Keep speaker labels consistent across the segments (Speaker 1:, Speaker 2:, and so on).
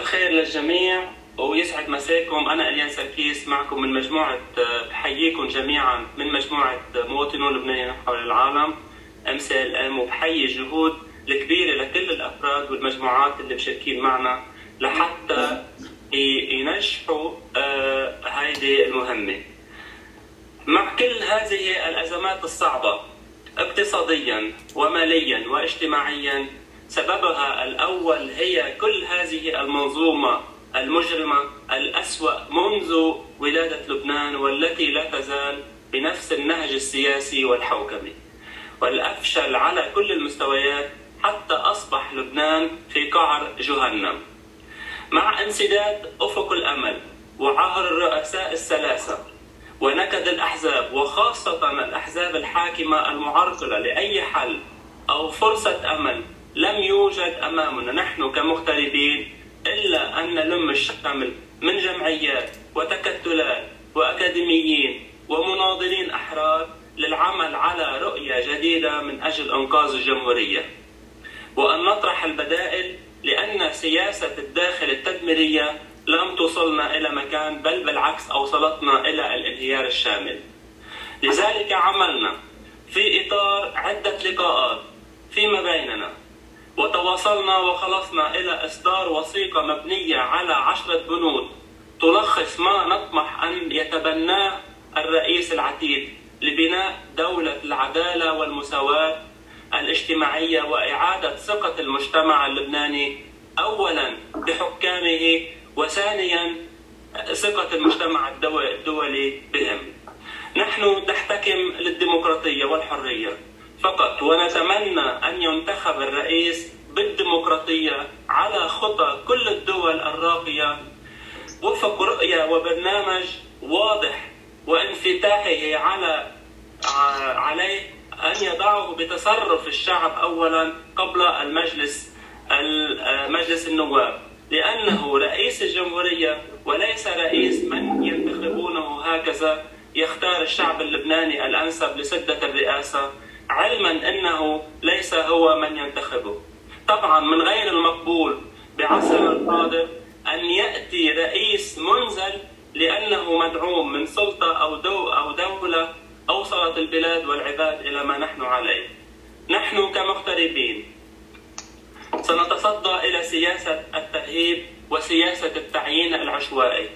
Speaker 1: الخير للجميع ويسعد مساكم أنا اليان سركيس معكم من مجموعة بحييكم جميعا من مجموعة مواطنون لبنانيين حول العالم أم سي إل إم وبحيي الجهود الكبيرة لكل الأفراد والمجموعات اللي مشاركين معنا لحتى ينجحوا آه، هذه المهمة. مع كل هذه الأزمات الصعبة اقتصاديا وماليا واجتماعيا سببها الأول هي كل هذه المنظومة المجرمة الأسوأ منذ ولادة لبنان والتي لا تزال بنفس النهج السياسي والحوكمي. والأفشل على كل المستويات حتى أصبح لبنان في قعر جهنم. مع انسداد أفق الأمل وعهر الرؤساء الثلاثة ونكد الأحزاب وخاصة الأحزاب الحاكمة المعرقلة لأي حل أو فرصة أمل لم يوجد أمامنا نحن كمغتربين إلا أن نلم الشمل من جمعيات وتكتلات وأكاديميين ومناضلين أحرار للعمل على رؤية جديدة من أجل إنقاذ الجمهورية. وأن نطرح البدائل لأن سياسة الداخل التدميرية لم توصلنا إلى مكان بل بالعكس أوصلتنا إلى الانهيار الشامل. لذلك عملنا في إطار عدة لقاءات فيما بيننا وتواصلنا وخلصنا إلى إصدار وثيقة مبنية على عشرة بنود تلخص ما نطمح أن يتبناه الرئيس العتيد لبناء دولة العدالة والمساواة الاجتماعية وإعادة ثقة المجتمع اللبناني أولا بحكامه وثانيا ثقة المجتمع الدولي بهم. نحن نحتكم للديمقراطية والحرية. فقط. ونتمنى أن ينتخب الرئيس بالديمقراطية على خطى كل الدول الراقية. وفق رؤية وبرنامج واضح وانفتاحه على عليه أن يضعه بتصرف الشعب أولا قبل المجلس مجلس النواب. لأنه رئيس الجمهورية وليس رئيس من ينتخبونه هكذا. يختار الشعب اللبناني الأنسب لسدة الرئاسة. علما إنه ليس هو من ينتخبه. طبعا من غير المقبول بعصرنا القادم أن يأتي رئيس منزل لأنه مدعوم من سلطة أو دو أو دولة أوصلت البلاد والعباد إلى ما نحن عليه. نحن كمغتربين سنتصدى إلى سياسة الترهيب وسياسة التعيين العشوائي.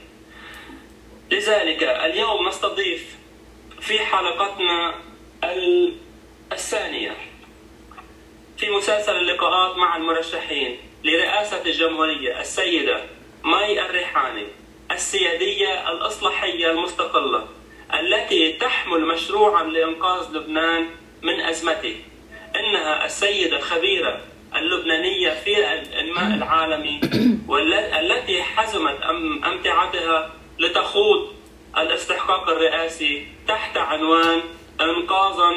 Speaker 1: لذلك اليوم نستضيف في حلقتنا الثانية. في مسلسل اللقاءات مع المرشحين لرئاسة الجمهورية السيدة ماي الريحاني السيادية الإصلاحية المستقلة التي تحمل مشروعا لإنقاذ لبنان من أزمته. إنها السيدة الخبيرة اللبنانية في الماء العالمي والتي حزمت أمتعتها لتخوض الاستحقاق الرئاسي تحت عنوان انقاذا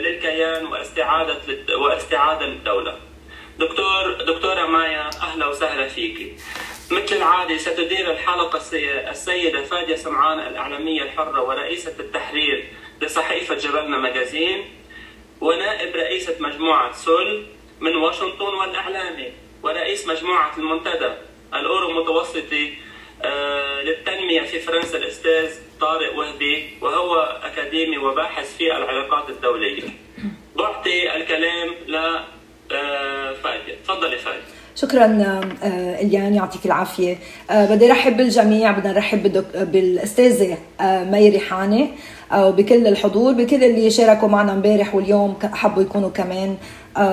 Speaker 1: للكيان واستعادة واستعادة للدولة. دكتور دكتورة مايا أهلا وسهلا فيك. مثل العادة ستدير الحلقة السيدة فادية سمعان الإعلامية الحرة ورئيسة التحرير لصحيفة جبلنا مجازين ونائب رئيسة مجموعة سول من واشنطن والإعلامي ورئيس مجموعة المنتدى الأورو متوسطي آه، للتنمية في فرنسا الأستاذ طارق وهبي وهو أكاديمي وباحث في العلاقات الدولية. بعطي الكلام ل آه، فادية تفضلي فادية
Speaker 2: شكرا آه، إليان يعطيك العافية. بدي ارحب بالجميع بدنا نرحب بالأستاذة مي ريحانة وبكل الحضور بكل اللي شاركوا معنا امبارح واليوم حبوا يكونوا كمان.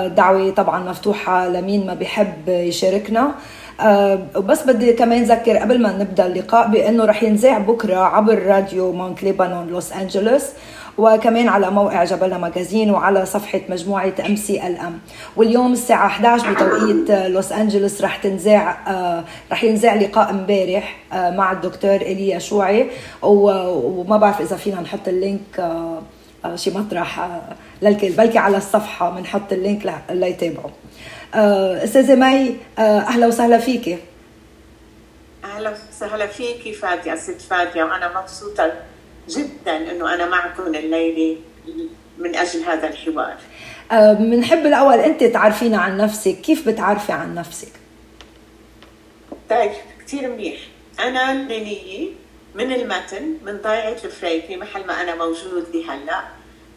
Speaker 2: دعوة طبعا مفتوحة لمين ما بيحب يشاركنا. وبس بدي كمان ذكر قبل ما نبدأ اللقاء بأنه رح ينذاع بكرة عبر راديو مونت ليبانون لوس أنجلوس وكمان على موقع جبلنا magazine وعلى صفحة مجموعة MCLM. واليوم الساعة 11 بتوقيت لوس أنجلوس رح تنذاع آه رح ينذاع لقاء امبارح آه مع الدكتور ايليا شوعي وما بعرف إذا فينا نحط ال link آه آه شي مطرح آه للكل بلكي على الصفحة بنحط ال link ليتابعوا آه، أستاذة مي آه، أهلا وسهلا فيكي.
Speaker 3: أهلا وسهلا فيكي فادية ست فادية وأنا مبسوطة جدا إنه أنا معكم الليلة من أجل هذا الحوار.
Speaker 2: بنحب آه، الأول أنت تعرفينا عن نفسك كيف بتعرفي عن نفسك؟
Speaker 3: طيب كثير منيح. أنا لبنانيه من المتن من ضيعه الفريكي محل ما أنا موجود هلا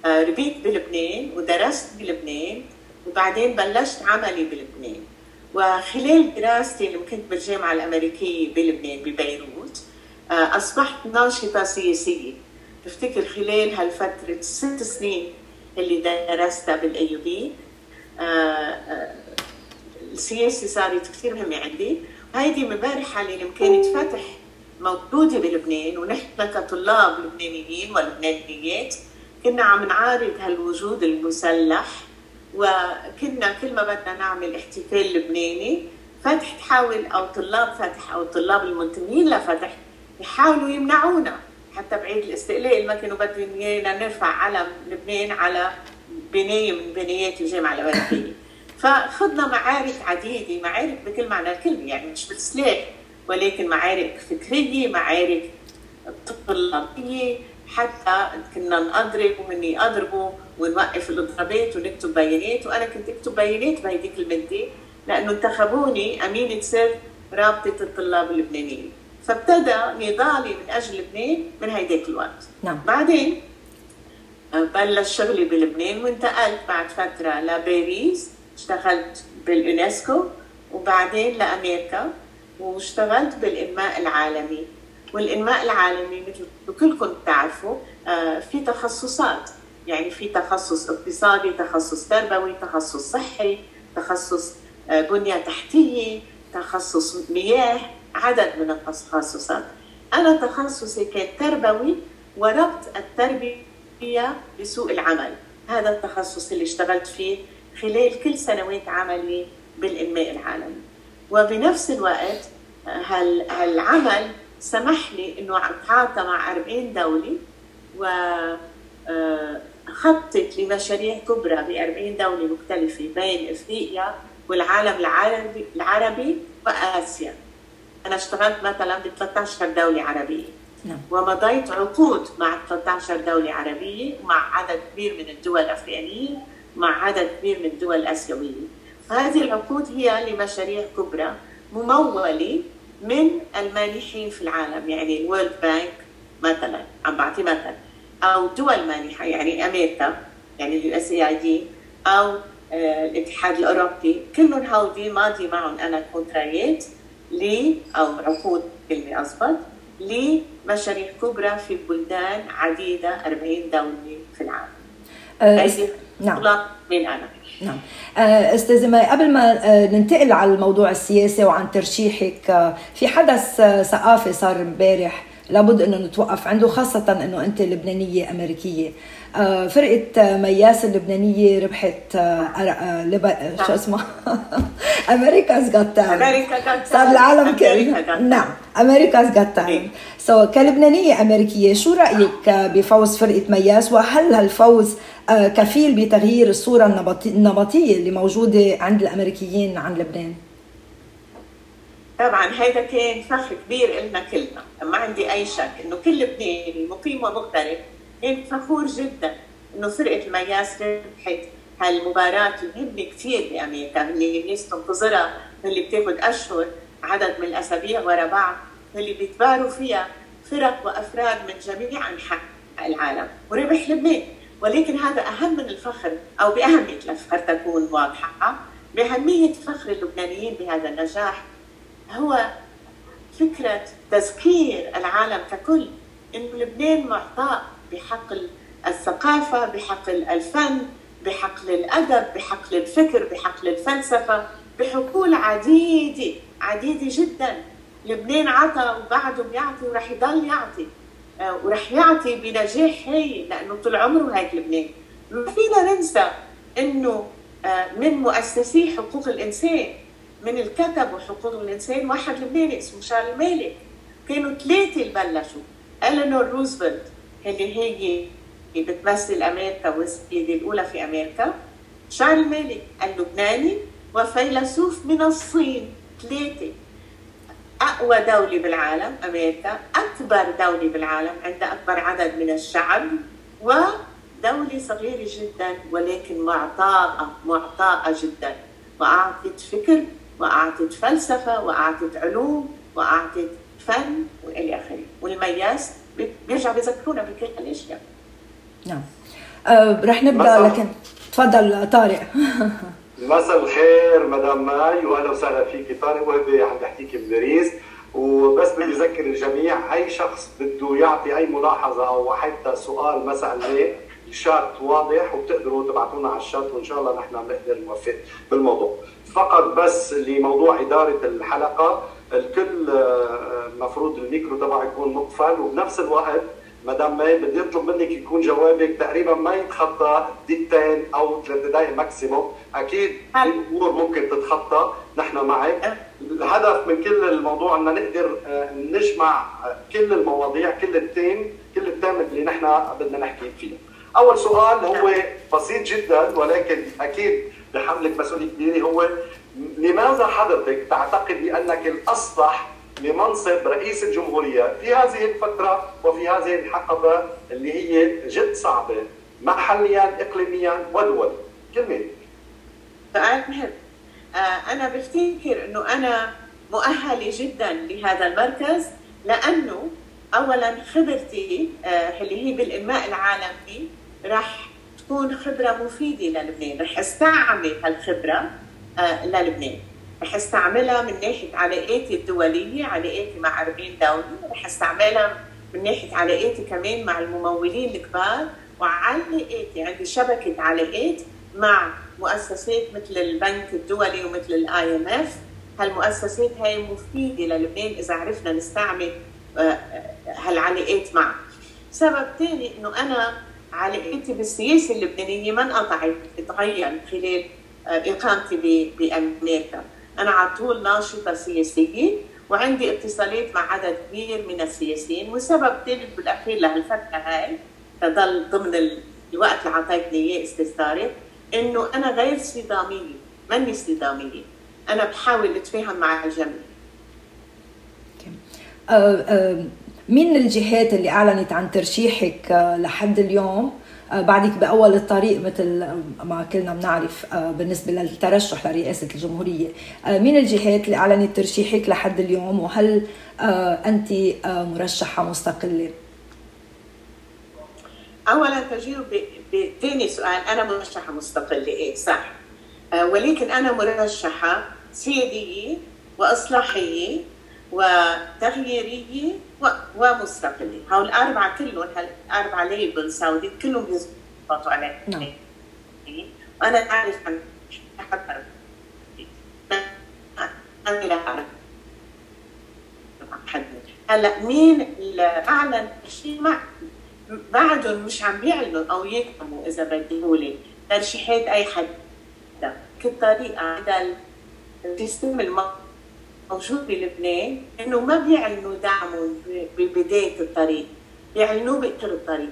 Speaker 3: آه، ربيت بلبنان ودرست بلبنان وبعدين بلشت عملي بلبنان. وخلال دراستي اللي كنت بالجامعة الأمريكية بلبنان ببيروت آه، أصبحت ناشطة سياسية. بفتكر خلال هالفترة ست سنين اللي درستها بالايوبي آه، السياسة صارت كثير مهمة عندي. وهيدي مبارحة اللي كانت فتح موجودة بلبنان ونحن كطلاب لبنانيين ولبنانيات كنا عم نعارض هالوجود المسلح وكنا كل ما بدنا نعمل احتفال لبناني فتح تحاول أو طلاب فتح أو الطلاب المنتمين لفتح يحاولوا يمنعونا حتى بعيد الاستقلال. ما كانوا بدهم إيانا نرفع علم لبنان على بناية من بنايات الجامعة الامريكيه فخضنا معارك عديدة معارك بكل معنى الكلمة يعني مش بالسلاح ولكن معارك فكرية معارك طلابية حتى كنا نضرب وهن يضربوا ونوقف الاضرابات ونكتب بيانات وأنا كنت أكتب بيانات بهديك المده لأنه انتخبوني أمينة سر رابطة الطلاب اللبنانيين. فابتدى نضالي من أجل لبنان من هيداك الوقت.
Speaker 2: نعم.
Speaker 3: بعدين آه، بلش شغلي بلبنان وانتقلت بعد فترة لباريس اشتغلت باليونسكو وبعدين لأمريكا واشتغلت بالإنماء العالمي. والإنماء العالمي مثل كلكم بتعرفوا آه، في تخصصات. يعني في تخصص اقتصادي تخصص تربوي تخصص صحي تخصص آه، بنية تحتية تخصص مياه عدد من التخصصات. أنا تخصصي كان تربوي وربط التربية بسوق العمل. هذا التخصص اللي اشتغلت فيه خلال كل سنوات عملي بالإنماء العالمي. وبنفس الوقت آه، هالعمل سمح لي إنه أتعاطى مع 40 دولة و آه، خطط لمشاريع كبرى ب 40 دولة مختلفة بين أفريقيا والعالم العربي العربي وآسيا. أنا اشتغلت مثلا ب 13 دولة عربية. نعم. ومضيت عقود مع 13 دولة عربية ومع عدد كبير من الدول الأفريقية ومع عدد كبير من الدول الآسيوية هذه العقود هي لمشاريع كبرى ممولة من المانحين في العالم يعني الورلد بانك مثلا عم بعطي مثل أو دول مانحه يعني أمريكا يعني ال USAID أو آه، الاتحاد الأوروبي. كلهم هودي ماضي معهم أنا contracts أو عقود كلمة اضبط لمشاريع كبرى في بلدان عديدة 40 دولة في العالم. أه نعم. من أنا.
Speaker 2: نعم. آه، استاذه مي قبل ما آه، ننتقل على الموضوع السياسي وعن ترشيحك آه، في حدث ثقافي صار امبارح لابد إنه نتوقف عنده خاصة إنه أنت لبنانية أمريكية. فرقة مياس اللبنانية ربحت شو اسمه؟ America's Got Talent صار العالم كله نعم America's Got Talent so كلبنانية أمريكية شو رأيك بفوز فرقة مياس؟ وهل هالفوز آه، كفيل بتغيير الصورة النمطية اللي موجودة عند الأمريكيين عن لبنان؟
Speaker 3: طبعا هذا كان فخر كبير لنا كلنا. ما عندي أي شك إنه كل لبناني مقيم ومغترب كان فخور جدا إنه فرقة المياس ربحت هالمباراة المهمه كثير بامريكا اللي الناس تنتظرها اللي بتاخذ أشهر عدد من الأسابيع ورا بعض اللي بيتباروا فيها فرق وأفراد من جميع أنحاء العالم. وربح لبنان. ولكن هذا أهم من الفخر أو بأهمية الفخر تكون واضحة. بأهمية فخر اللبنانيين بهذا النجاح هو فكرة تذكير العالم ككل أن لبنان معطاء بحق الثقافة بحق الفن بحقل الأدب بحقل الفكر بحقل الفلسفة بحقول عديدة عديدة جدا. لبنان عطى وبعده بيعطي ورح يضل يعطي. آه، ورح يعطي بنجاح هايل لأنه طول عمره هيك لبنان ما فينا ننسى إنه آه، من مؤسسي حقوق الإنسان من الكتب وحقوق الإنسان واحد لبناني اسمه شارل مالك كانوا ثلاثة اللي بلشوا إلينور روزفلت اللي هي بتمثل أمريكا والسيدة الأولى في أمريكا. شارل مالك اللبناني وفيلسوف من الصين. ثلاثة. أقوى دولة بالعالم أمريكا. أكبر دولة بالعالم عندها أكبر عدد من الشعب ودولة صغيرة جدا ولكن معطاءة معطاءة جدا. وأعطت فكر وأعطت فلسفة وأعطت علوم وأعطت فن وإلى آخره. والمياس بيرجع بيذكرونا بكل هالاشياء
Speaker 2: نعم. أه رح نبدأ لكن تفضل طارق.
Speaker 4: مساء الخير مدام ماي واهلا وسهلا فيكي طارق. وهبه عم بحكيكي من باريس وبس بدي أذكر الجميع أي شخص بده يعطي أي ملاحظة أو حتى سؤال مساله الشات واضح وبتقدروا تبعتونا على الشات وإن شاء الله نحن بنقدر نوفق بالموضوع. فقط بس لموضوع إدارة الحلقة الكل المفروض آه، الميكرو تبعه يكون مقفل وبنفس الوقت مدام ماي بدي اطلب منك يكون جوابك تقريبا ما يتخطى دقيقتين أو ثلاث دقائق maximum أكيد في أمور ممكن تتخطى نحن معك. الهدف من كل الموضوع ان نقدر آه، نجمع آه، كل المواضيع كل ال thèmes كل ال thèmes اللي نحن بدنا نحكي فيه. أول سؤال هو بسيط جدا ولكن أكيد بحملك مسؤولية كبيرة هو لماذا حضرتك تعتقد بأنك الأصلح لمنصب رئيس الجمهورية في هذه الفترة وفي هذه الحقبة اللي هي جد صعبة محليا اقليميا ودوليا كلمة.
Speaker 3: سؤال مهم. آه، أنا بفتكر إنه أنا مؤهلة جدا لهذا المركز لأنه اولا خبرتي آه، اللي هي بالإنماء العالمي راح تكون خبرة مفيدة للبنان. رح أستعمل هالخبرة للبنان رح أستعملها من ناحية علاقاتي الدولية علاقاتي مع 40 دولة. رح أستعملها من ناحية علاقاتي كمان مع الممولين الكبار وعلاقاتي عندي شبكة علاقات مع مؤسسات مثل البنك الدولي ومثل ال IMF هالمؤسسات هاي مفيدة للبنان إذا عرفنا نستعمل آه، هالعلاقات معها. سبب ثاني إنه أنا علاقتي بالسياسة اللبنانية ما انقطعت تغير خلال إقامتي بأمريكا. أنا على طول ناشطة سياسيه وعندي اتصالات مع عدد كبير من السياسيين والسبب الثالث بالأخير لهالفترة هاي تضل ضمن الوقت اللي أعطيتني إياه أستاذ طارق إنه أنا غير صدامية ماني صدامية. أنا بحاول أتفاهم مع الجميع.
Speaker 2: أه أه مين الجهات اللي أعلنت عن ترشيحك آه، لحد اليوم؟ بعدك بأول الطريق مثل ما كلنا بنعرف آه، بالنسبة للترشح لرئاسة الجمهورية. مين الجهات اللي أعلنت ترشيحك لحد اليوم؟ وهل أنت مرشحة مستقلة؟
Speaker 3: اولا تجيب بثاني سؤال. أنا مرشحة مستقلة إيه؟ صح. ولكن أنا مرشحة سيادية وإصلاحية وتغييريه ومستقلة هول الأربعة كلهم هالأربعة ليبل سعودي كلهم بيزبطوا عليه نعم. وأنا أعرف عن هلأ مين أعلن شيء ما بعدهم مش عم بيعلنوا أو يكتبوا إذا بدي قولي ترشيحات أي حدا. كالطريقة عند السيستم المصري. موجود بلبنان انه ما بيعلنوا دعمهم ببدايه الطريق بيعلنوه باخر الطريق.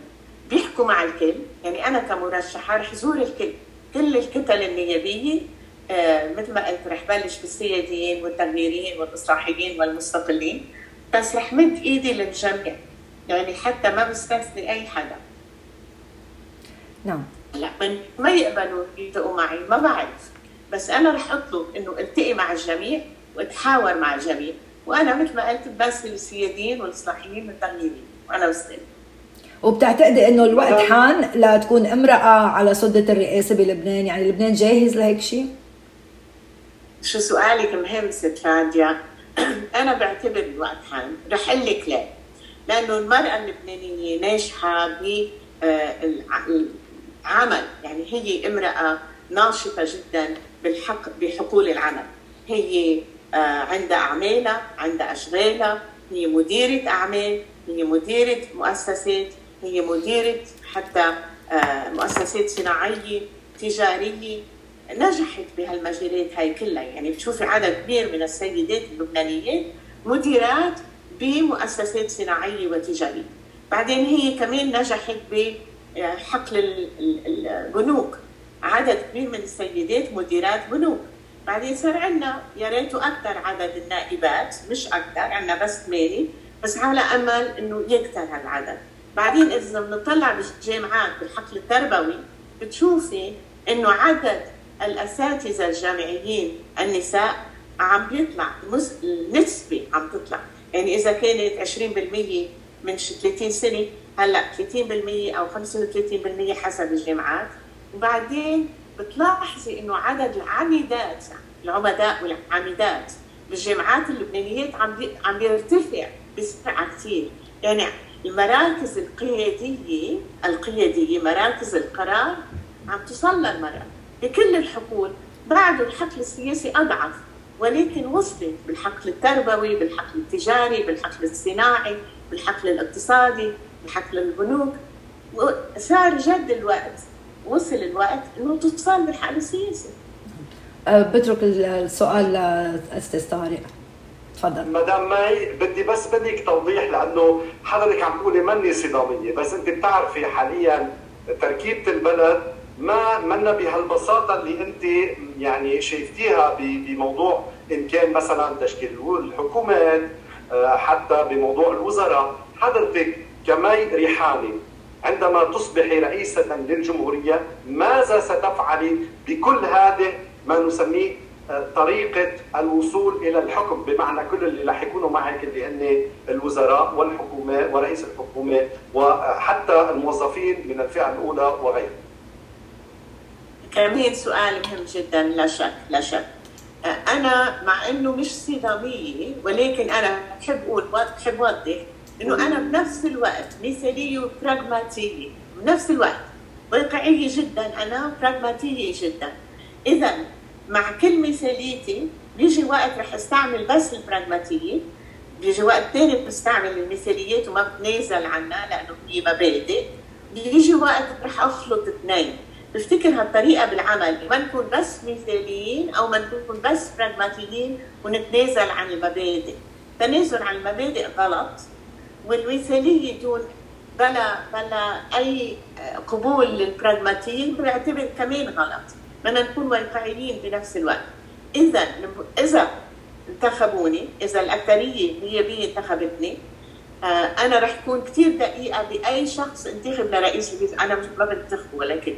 Speaker 3: بيحكوا مع الكل يعني أنا كمرشحة رح زور الكل كل الكتل النيابية آه مثل ما قلت رح بلش بالسياديين والتغييريين والاصلاحيين والمستقلين بس رح مد إيدي للجميع يعني حتى ما بستثني أي حدا.
Speaker 2: نعم.
Speaker 3: لا من ما يقبلوا يلتقوا معي ما بعرف بس أنا رح أطلب إنه التقي مع الجميع واتحاور مع الجميع وأنا مثل ما قلت بس السياديين والاصلاحيين والتغييرين وأنا مستقل
Speaker 2: وبتعتقدي إنه الوقت حان لتكون امرأة على سده الرئاسه بلبنان؟ يعني لبنان جاهز لهيك شيء
Speaker 3: شو سؤالك مهم ست فاديا أنا بعتبر الوقت حان. رح أقول لك لا لأنه المرأة اللبنانية ناجحة بالعمل آه، يعني هي امرأة ناشطة جدا بالحق بحقول العمل. هي آه، عندها أعمالها عندها أشغالها هي مديرة أعمال هي مديرة مؤسسات هي مديرة حتى آه، مؤسسات صناعية تجارية. نجحت بهالمجالات هاي كلها. يعني بتشوفي عدد كبير من السيدات اللبنانيات مديرات بمؤسسات صناعية وتجارية. بعدين هي كمان نجحت بحقل البنوك عدد كبير من السيدات مديرات بنوك. بعدين صار عندنا. يا ريته أكثر عدد النائبات. مش أكثر عندنا بس ثمانيه بس على أمل إنه يكثر هالعدد. بعدين إذا بنطلع بالجامعات بالحقل التربوي بتشوفي إنه عدد الأساتذة الجامعيين النساء عم بيطلع النسبة عم تطلع. يعني إذا كانت 20% من 30 سنة هلأ 30% أو 35% حسب الجامعات. وبعدين بتلاحظي إنه عدد العميدات العمداء والعميدات بالجامعات اللبنانيات عم عم بيرتفع بسرعة كثير يعني المراكز القيادية القيادية مراكز القرار عم تصل للمرأة بكل الحقول بعده الحقل السياسي أضعف ولكن وصلت بالحقل التربوي بالحقل التجاري بالحقل الصناعي بالحقل الاقتصادي بالحقل البنوك صار جد الوقت. وصل الوقت إنه توصل بالحقل السياسي.
Speaker 2: أه، بترك السؤال لأستاذ طارق. تفضل.
Speaker 4: مدام ماي بدي بس بدك توضيح لأنه حضرتك عم تقولي مني صدامية بس أنت بتعرفي حاليا تركيبة البلد ما منا بهالبساطة اللي أنت يعني شايفتيها بموضوع إن كان مثلا تشكيل الحكومات أه، حتى بموضوع الوزراء. حضرتك كمي ريحاني عندما تصبحي رئيسة للجمهورية ماذا ستفعلي بكل هذه ما نسميه آه، طريقة الوصول إلى الحكم؟ بمعنى كل اللي رح يكونوا معك اللي هن الوزراء والحكومة ورئيس الحكومة وحتى الموظفين من الفئة الأولى وغيرها
Speaker 3: كمان سؤال مهم جدا لا شك لا شك. آه، أنا مع إنه مش صدامية ولكن أنا بحب أقول بحب أوضح انه أنا بنفس الوقت مثالية وبراغماتيه بنفس الوقت. واقعية جدا. أنا براغماتيه جدا. اذا مع كل مثاليتي بيجي وقت رح أستعمل بس البراغماتيه بيجي وقت ثاني بستعمل المثاليات وما بتنازل عنها لأنه هي مبادئ بيجي وقت رح أخلط اثنين. بفتكر هالطريقة بالعمل. ما نكون بس مثاليين أو ما نكون بس براغماتيين ونتنازل عن المبادئ. تنازل عن المبادئ غلط. والمثاليه دون بلا بلا أي قبول للبراغماتيه بعتبر كمان غلط. بدنا نكون واقعيين بنفس الوقت. إذا إذا انتخبوني إذا الأكثرية النيابيه انتخبتني آه، أنا رح كون كثير دقيقة بأي شخص انتخب لرئيس أنا مش ما بنتخبه ولكن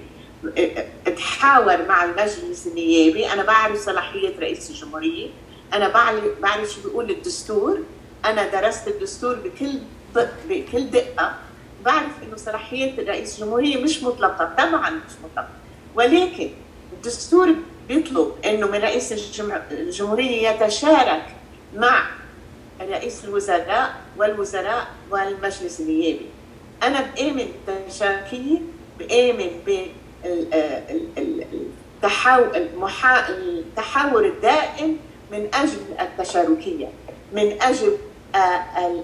Speaker 3: اتحاور مع المجلس النيابي. أنا بعرف صلاحية رئيس الجمهورية. أنا بعرف بعرف شو بيقول الدستور. أنا درست الدستور بكل بكل دقة بعرف إنه صلاحية رئيس الجمهورية مش مطلقة طبعا مش مطلقة. ولكن الدستور بيطلب إنه من رئيس الجمهورية يتشارك مع رئيس الوزراء والوزراء والمجلس النيابي. أنا بآمن بالتشاركيه بآمن بالتحاور الدائم من أجل التشاركية من أجل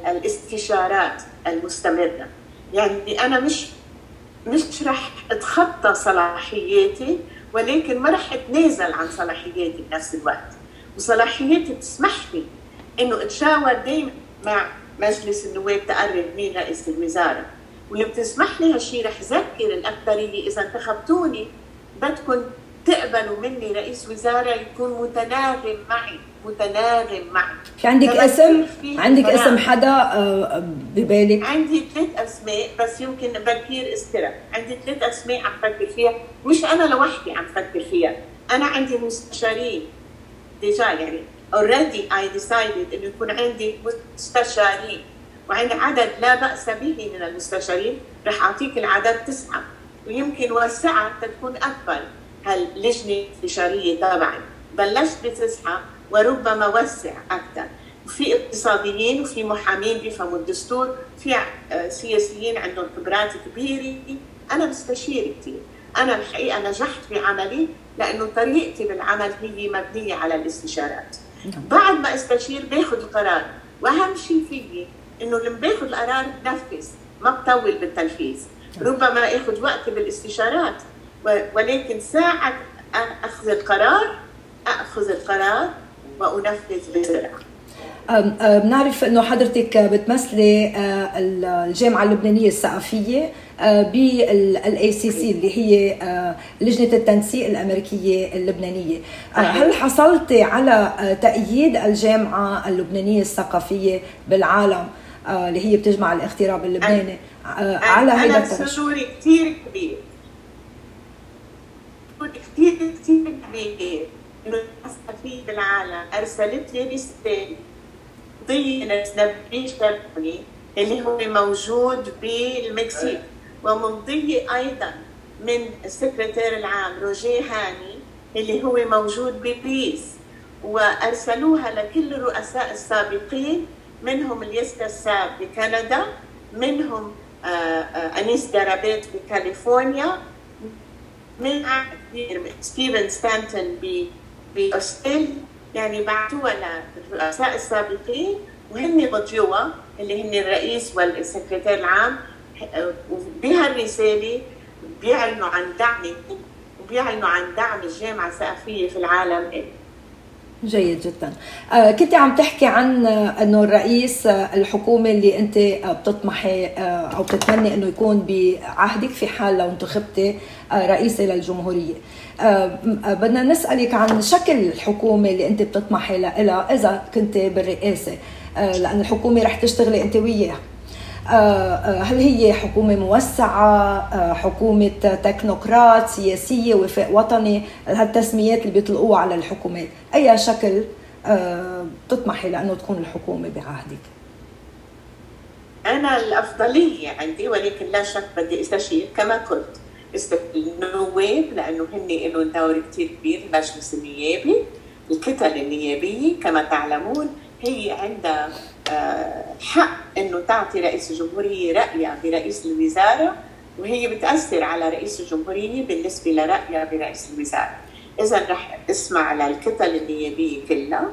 Speaker 3: الاستشارات المستمرة. يعني أنا مش مش رح أتخطى صلاحياتي ولكن ما رح أتنازل عن صلاحياتي بنفس الوقت. وصلاحياتي تسمح لي إنه أتشاور دائما مع مجلس النواب تقرر مين رئيس الوزارة. واللي بتسمح لي هالشيء رح ذكر الأكثرية. إذا انتخبتوني بدكم تقبلوا مني رئيس وزارة يكون متناغم معي متناغم معي.
Speaker 2: في عندك اسم؟ عندك اسم حدا آه، ببالك؟
Speaker 3: عندي ثلاث أسماء بس يمكن بكير استرا. عندي ثلاث أسماء عم فكر فيها. مش أنا لوحدي عم فكر فيها. أنا عندي مستشارين. déjà يعني already I decided إنه يكون عندي مستشارين. وعندي عدد لا بأس به من المستشارين رح أعطيك العدد تسعة. ويمكن وسعها تكون أكبر. هاللجنه الاستشاريه تبعي بلشت بتسعه وربما وسع أكثر. في اقتصاديين وفي محامين بيفهموا. الدستور في سياسيين عندهم خبرات كبيرة. أنا بستشير كثير أنا الحقيقة نجحت بعملي لأنه طريقتي بالعمل هي مبنية على الاستشارات. نعم. بعد ما استشير باخذ القرار. وأهم شيء فيي إنه لما باخذ القرار بنفذ ما بطول بالتنفيذ. نعم. ربما اخذ وقتي بالاستشارات. ولكن ساعة أخذ القرار أخذ القرار وأنفذ بسرعة.
Speaker 2: بنعرف إنه حضرتك بتمثلي آه، الجامعة اللبنانية الثقافية بال LACC اللي هي آه، لجنة التنسيق الأمريكية اللبنانية. آه، هل حصلتي على تأييد الجامعة اللبنانية الثقافية بالعالم اللي هي بتجمع الاغتراب اللبناني
Speaker 3: على هذا أنا سروري كثير كبير. كثير كثير كبير انه في بالعالم ارسلت لي رساله ضي نبي شرقي اللي هو موجود بالمكسيك وممضي أيضا من السكرتير العام روجيه هاني اللي هو موجود ببيس وارسلوها لكل الرؤساء السابقين منهم اليستا ساب بكندا منهم انيس دارابيت بكاليفورنيا من ستيفن ستانتون بأستراليا. يعني بعثوها للرؤساء السابقين وهن بضيوها اللي هن الرئيس والسكرتير العام وبهالرساله بيعلنوا عن دعمي وبيعلنوا عن دعم الجامعة الثقافية في العالم.
Speaker 2: جيد جدا. آه كنت عم تحكي عن إنه الرئيس آه، الحكومة اللي أنت آه، بتطمحي آه أو بتتمني إنه يكون بعهدك في حال لو انتخبتي آه رئيسه للجمهوريه آه بدنا نسألك عن شكل الحكومة اللي أنت بتطمحي لها إذا كنت بالرئاسة. آه لأن الحكومة رح تشتغلي أنت وياها. آه، آه، هل هي حكومة موسعة؟ آه، حكومة تكنوقراط سياسية وفاق وطني؟ هالتسميات اللي بيطلقوها على الحكومات أي شكل؟ بتطمحي لأنه تكون الحكومة بعهدك.
Speaker 3: أنا الأفضلية عندي ولكن لا شك بدي أستشير كما قلت. النواب لأنه هن لهم دور كثير كبير المجلس النيابي. الكتل النيابية كما تعلمون هي عندها حق إنه تعطي رئيس الجمهورية رأيها برئيس الوزارة وهي بتأثر على رئيس الجمهورية بالنسبة لرأيها برئيس الوزارة. اذا رح أسمع للكتل النيابيه كلها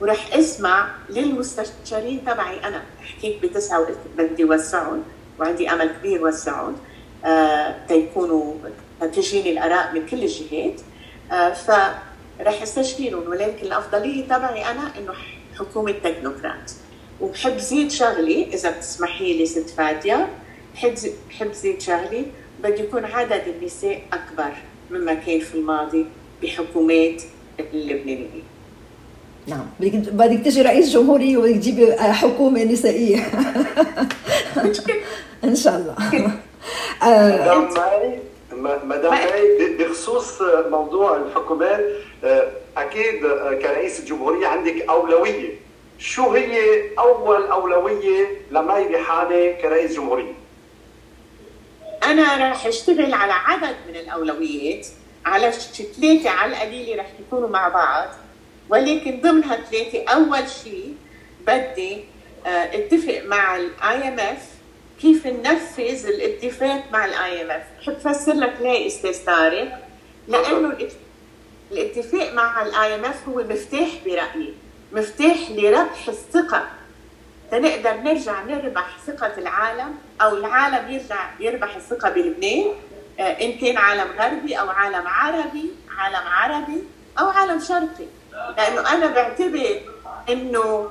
Speaker 3: ورح أسمع للمستشارين تبعي. أنا حكيت بتسعة وقلت بدي وسعهم وعندي أمل كبير وسعهم آه تيكونوا تجيني الأراء من كل الجهات. آه فرح أستشيرهم ولكن الأفضلية تبعي أنا إنه حكومة تكنوقراط وبحب زيد شغلي إذا بتسمحي لي ست فادية. بحب بحب زيد شغلي. بده يكون عدد النساء أكبر مما كان في الماضي بحكومات اللبنانية.
Speaker 2: نعم. بدك بدك تجي رئيس جمهورية وبدك تجيبي حكومة نسائية. إن شاء الله.
Speaker 4: مدام ماي مدام ماي بخصوص موضوع الحكومات آه، أكيد آه، كرئيس الجمهورية عندك أولوية. شو هي أول أولوية لمي ريحانه كرئيس جمهورية؟
Speaker 3: أنا رح أشتغل على عدد من الأولويات على ثلاثة على القليله رح يكونوا مع بعض ولكن ضمن هالثلاثة أول شيء بدي آه، أتفق مع ال IMF كيف ننفذ الاتفاق مع ال IMF بحب افسر لك ليه أستاذ طارق؟ لأنه الاتفاق مع ال IMF هو مفتاح برأيي. مفتاح لربح الثقة. تنقدر نرجع نربح ثقة العالم أو العالم يرجع يربح الثقة بلبنان آه، إن كان عالم غربي أو عالم عربي عالم عربي أو عالم شرقي. لأنه أنا بعتبر إنه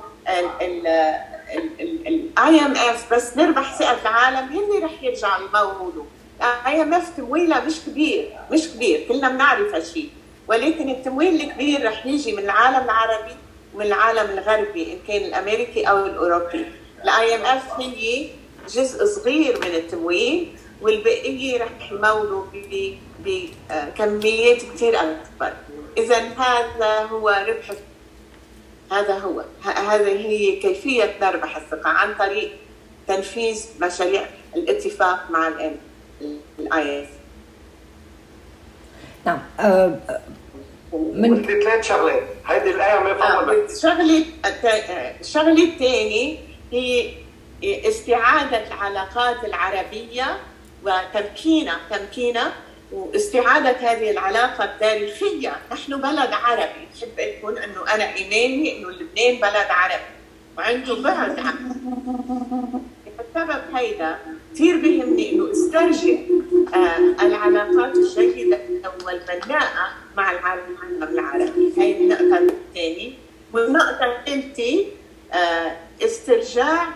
Speaker 3: ال IMF بس نربح ثقة العالم هن رح يرجعوا يمولوا ال IMF تمويلها مش كبير مش كبير كلنا بنعرف هالشيء ولكن التمويل الكبير رح يجي من العالم العربي من العالم الغربي إن كان الأمريكي أو الأوروبي. ال IMF هي جزء صغير من التمويل والبقية رح يمولوا بكميات كثير اكبر اذا هذا هو ربح هذا هو. هذه هي كيفية نربح الثقة عن طريق تنفيذ مشاريع الاتفاق مع الاي
Speaker 2: نعم
Speaker 4: من ثلاث شغلات. هيدي الآية ما يفهمها
Speaker 3: آه الشغله الشغله الثانية هي استعادة العلاقات العربية وتمكينها تمكينها واستعادة هذه العلاقة التاريخية. نحن بلد عربي. بحب أقول أنه أنا إيماني أنه لبنان بلد عربي. وعنده بعد السبب هيدا كثير بيهمني إنه استرجع آه العلاقات الجيدة والبناءة مع العالم العربي هي النقطة الثانية. والنقطة الثالثة آه استرجاع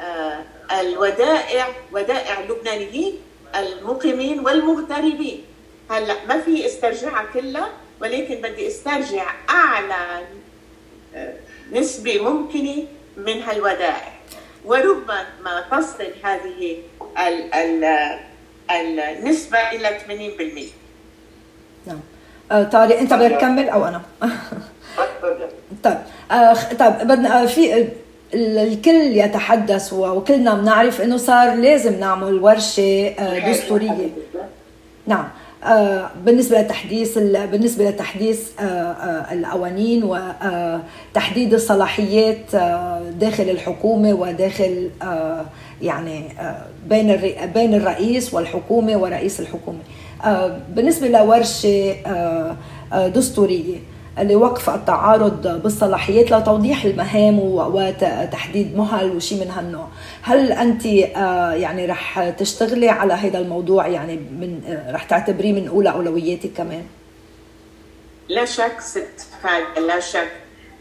Speaker 3: آه الودائع ودائع اللبنانيين المقيمين والمغتربين. هلأ ما في استرجعها كلها ولكن بدي استرجع أعلى آه، نسبة ممكنة من هالودائع. وربما تصل هذه ال ال النسبة إلى 80%
Speaker 2: نعم. طارق انت بدك تكمل أو أنا؟ طيب آه طيب بدنا آه في الكل يتحدث وكلنا بنعرف إنه صار لازم نعمل ورشة آه، دستورية. نعم. آه، بالنسبة لتحديث بالنسبة لتحديث آه، القوانين وتحديد الصلاحيات داخل الحكومة وداخل يعني بين بين الرئيس والحكومة ورئيس الحكومة. بالنسبة لورشة دستورية لوقف التعارض بالصلاحيات لتوضيح المهام وتحديد مهل وشيء من هالنوع. هل أنت آه، يعني رح تشتغلي على هذا الموضوع؟ يعني من آه، رح تعتبريه من أولى أولوياتك كمان؟
Speaker 3: لا شك ست لا شك.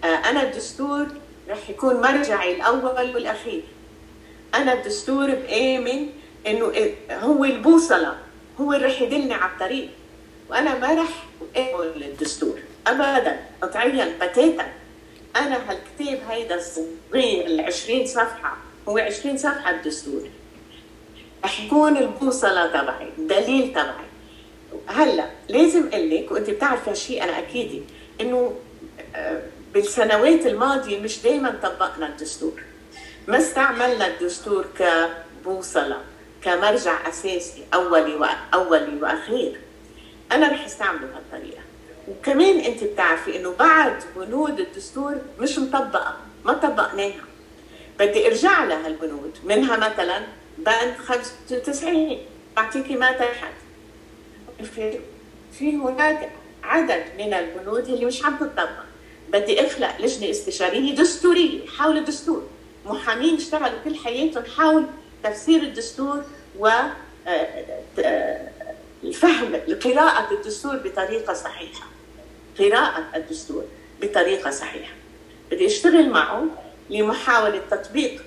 Speaker 3: آه، أنا الدستور رح يكون مرجعي الأول والأخير. أنا الدستور بآمن إنه هو البوصلة. هو اللي رح يدلني على الطريق وأنا ما رح اقبل الدستور ابدا. قطعيا بتاتا. أنا هالكتاب هيدا الصغير ال 20 صفحة. هو 20 صفحة الدستور. رح يكون البوصله تبعي الدليل تبعي. هلأ لازم أقول لك وأنت بتعرفي هالشيء أنا أكيد إنه آه، بالسنوات الماضية مش دائما طبقنا الدستور. ما استعملنا الدستور كبوصله كمرجع أساسي أولي واولي وأخير. أنا رح أستعمله بهالطريقة. وكمان أنت بتعرفي إنه بعد بنود الدستور مش مطبقة ما طبقناها. بدي أرجع لها البنود منها مثلا بند 95 بعطيكي ما تحت في في هناك عدد من البنود اللي مش عم تطبق. بدي أخلق لجنة استشارية دستورية حول الدستور محامين اشتغلوا كل حياتهم حول تفسير الدستور و آه، آه، الفهم قراءة الدستور بطريقة صحيحة. قراءة الدستور بطريقة صحيحة. بدي أشتغل معه لمحاولة تطبيق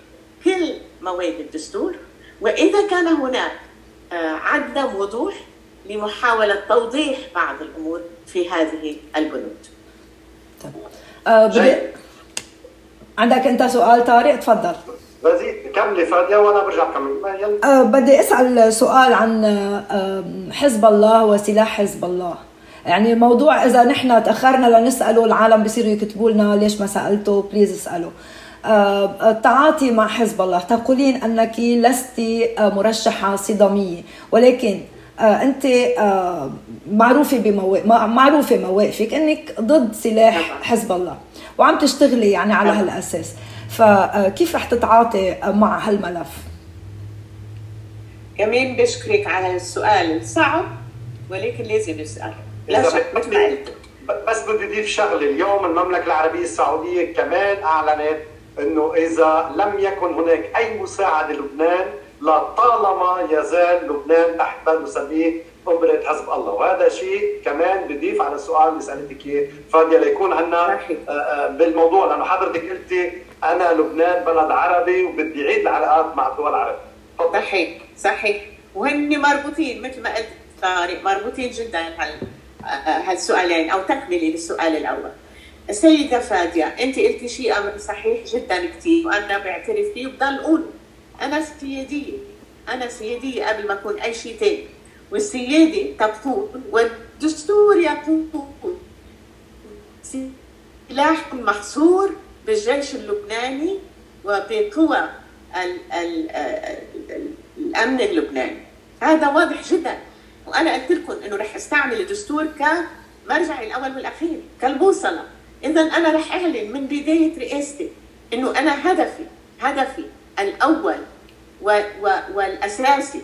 Speaker 3: كل مواد الدستور وإذا كان هناك آه، عدم وضوح لمحاولة توضيح بعض الأمور في هذه البنود.
Speaker 2: طيب. آه عندك أنت سؤال طارق تفضل.
Speaker 4: بزيد كملي فادية وأنا برجع كمل.
Speaker 2: أه بدي أسأل سؤال عن آه، حزب الله وسلاح حزب الله. يعني الموضوع إذا نحن تأخرنا لنسأله العالم بصيروا يكتبوا لنا ليش ما سألته بليز اسأله. آه، التعاطي مع حزب الله تقولين أنك لست آه، مرشحة صدامية ولكن أنت معروفة بمواقف معروفة مواقفك أنك ضد سلاح حزب الله. وعم تشتغلي يعني على هالأساس. فكيف رح تتعاطي مع هالملف؟
Speaker 3: كمان بشكرك على السؤال الصعب ولكن لازم نساله لا شك مثل ما قلت.
Speaker 4: بس بدي اضيف شغلة اليوم المملكة العربية السعودية كمان أعلنت إنه إذا لم يكن هناك أي مساعدة للبنان لطالما يزال لبنان تحت ما نسميه قبرة حزب الله. وهذا شيء كمان بضيف على السؤال اللي سالتك إياه. فاديه ليكون عندنا آه، آه، بالموضوع لأنه حضرتك قلتي أنا لبنان بلد عربي وبدي اعيد العلاقات مع الدول العربية.
Speaker 3: صحيح صحيح. وهن مربوطين مثل ما قلت طارق مربوطين جدا هالسؤالين أو تكملة للسؤال الأول. السيده فادية أنت قلتي شيء أمر صحيح جدا كثير وأنا بعترف فيه وبضل اقوله أنا سيادية أنا سيادية قبل ما أكون أي شيء ثاني والسيادة تقول والدستور يقول سلاح محصور بالجيش اللبناني وبقوى الأمن اللبناني. هذا واضح جدا. وأنا قلت لكم إنه رح أستعمل الدستور كمرجعي الأول والأخير كالبوصله اذا أنا رح أعلن من بداية رئاستي إنه أنا هدفي هدفي الأول و و والأساسي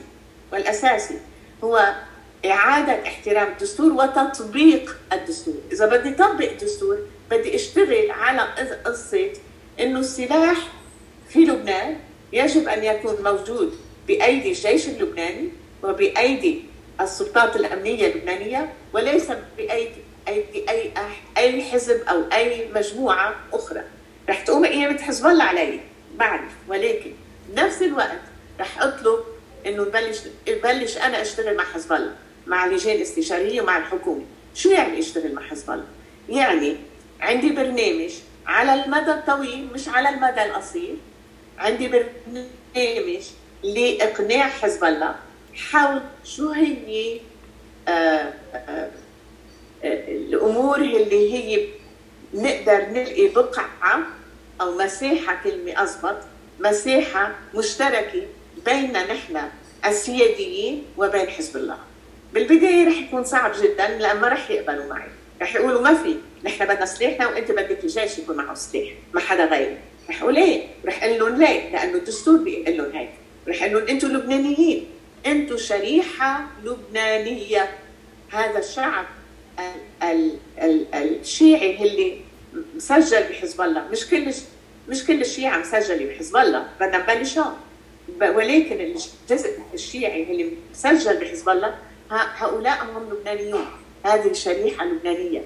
Speaker 3: والأساسي هو إعادة احترام الدستور وتطبيق الدستور، إذا بدي أطبق الدستور بدي أشتغل على قصة إنه السلاح في لبنان يجب أن يكون موجود بأيدي الجيش اللبناني وبأيدي السلطات الأمنية اللبنانية وليس بايدي ايدي أي أي حزب أو أي مجموعة أخرى. رح تقوم قيامه حزب الله علي. بعرف ولكن بنفس الوقت رح أطلب إنه نبلش بلش أنا أشتغل مع حزب الله مع اللجان الاستشاريه ومع الحكومة. شو يعني أشتغل مع حزب الله؟ يعني عندي برنامج على المدى الطويل مش على المدى القصير. عندي برنامج لإقناع حزب الله. حول شو هي آه، آه، الأمور اللي هي نقدر نلقي بقعة أو مساحة كلمة اضبط مساحة مشتركة بيننا نحن السياديين وبين حزب الله. بالبداية رح يكون صعب جدا لأن ما رح يقبلوا معي. رح يقولوا ما في. نحن بدنا سلاحنا وإنت بدك الجيش يكون معه سلاح ما حدا غيري رح أقول ليه؟ رح أقول لهم ليه؟ لأنه الدستور بيقول لهم هيك. رح أقول لهم أنتم لبنانيين. أنتم شريحة لبنانية. هذا الشعب ال ال الشيعي اللي مسجل بحزب الله. مش كل مش كل الشيعة مسجلة بحزب الله. بدنا نبلش ولكن الجزء الشيعي اللي مسجل بحزب الله هؤلاء هم لبنانيون. هذه شريحة لبنانية.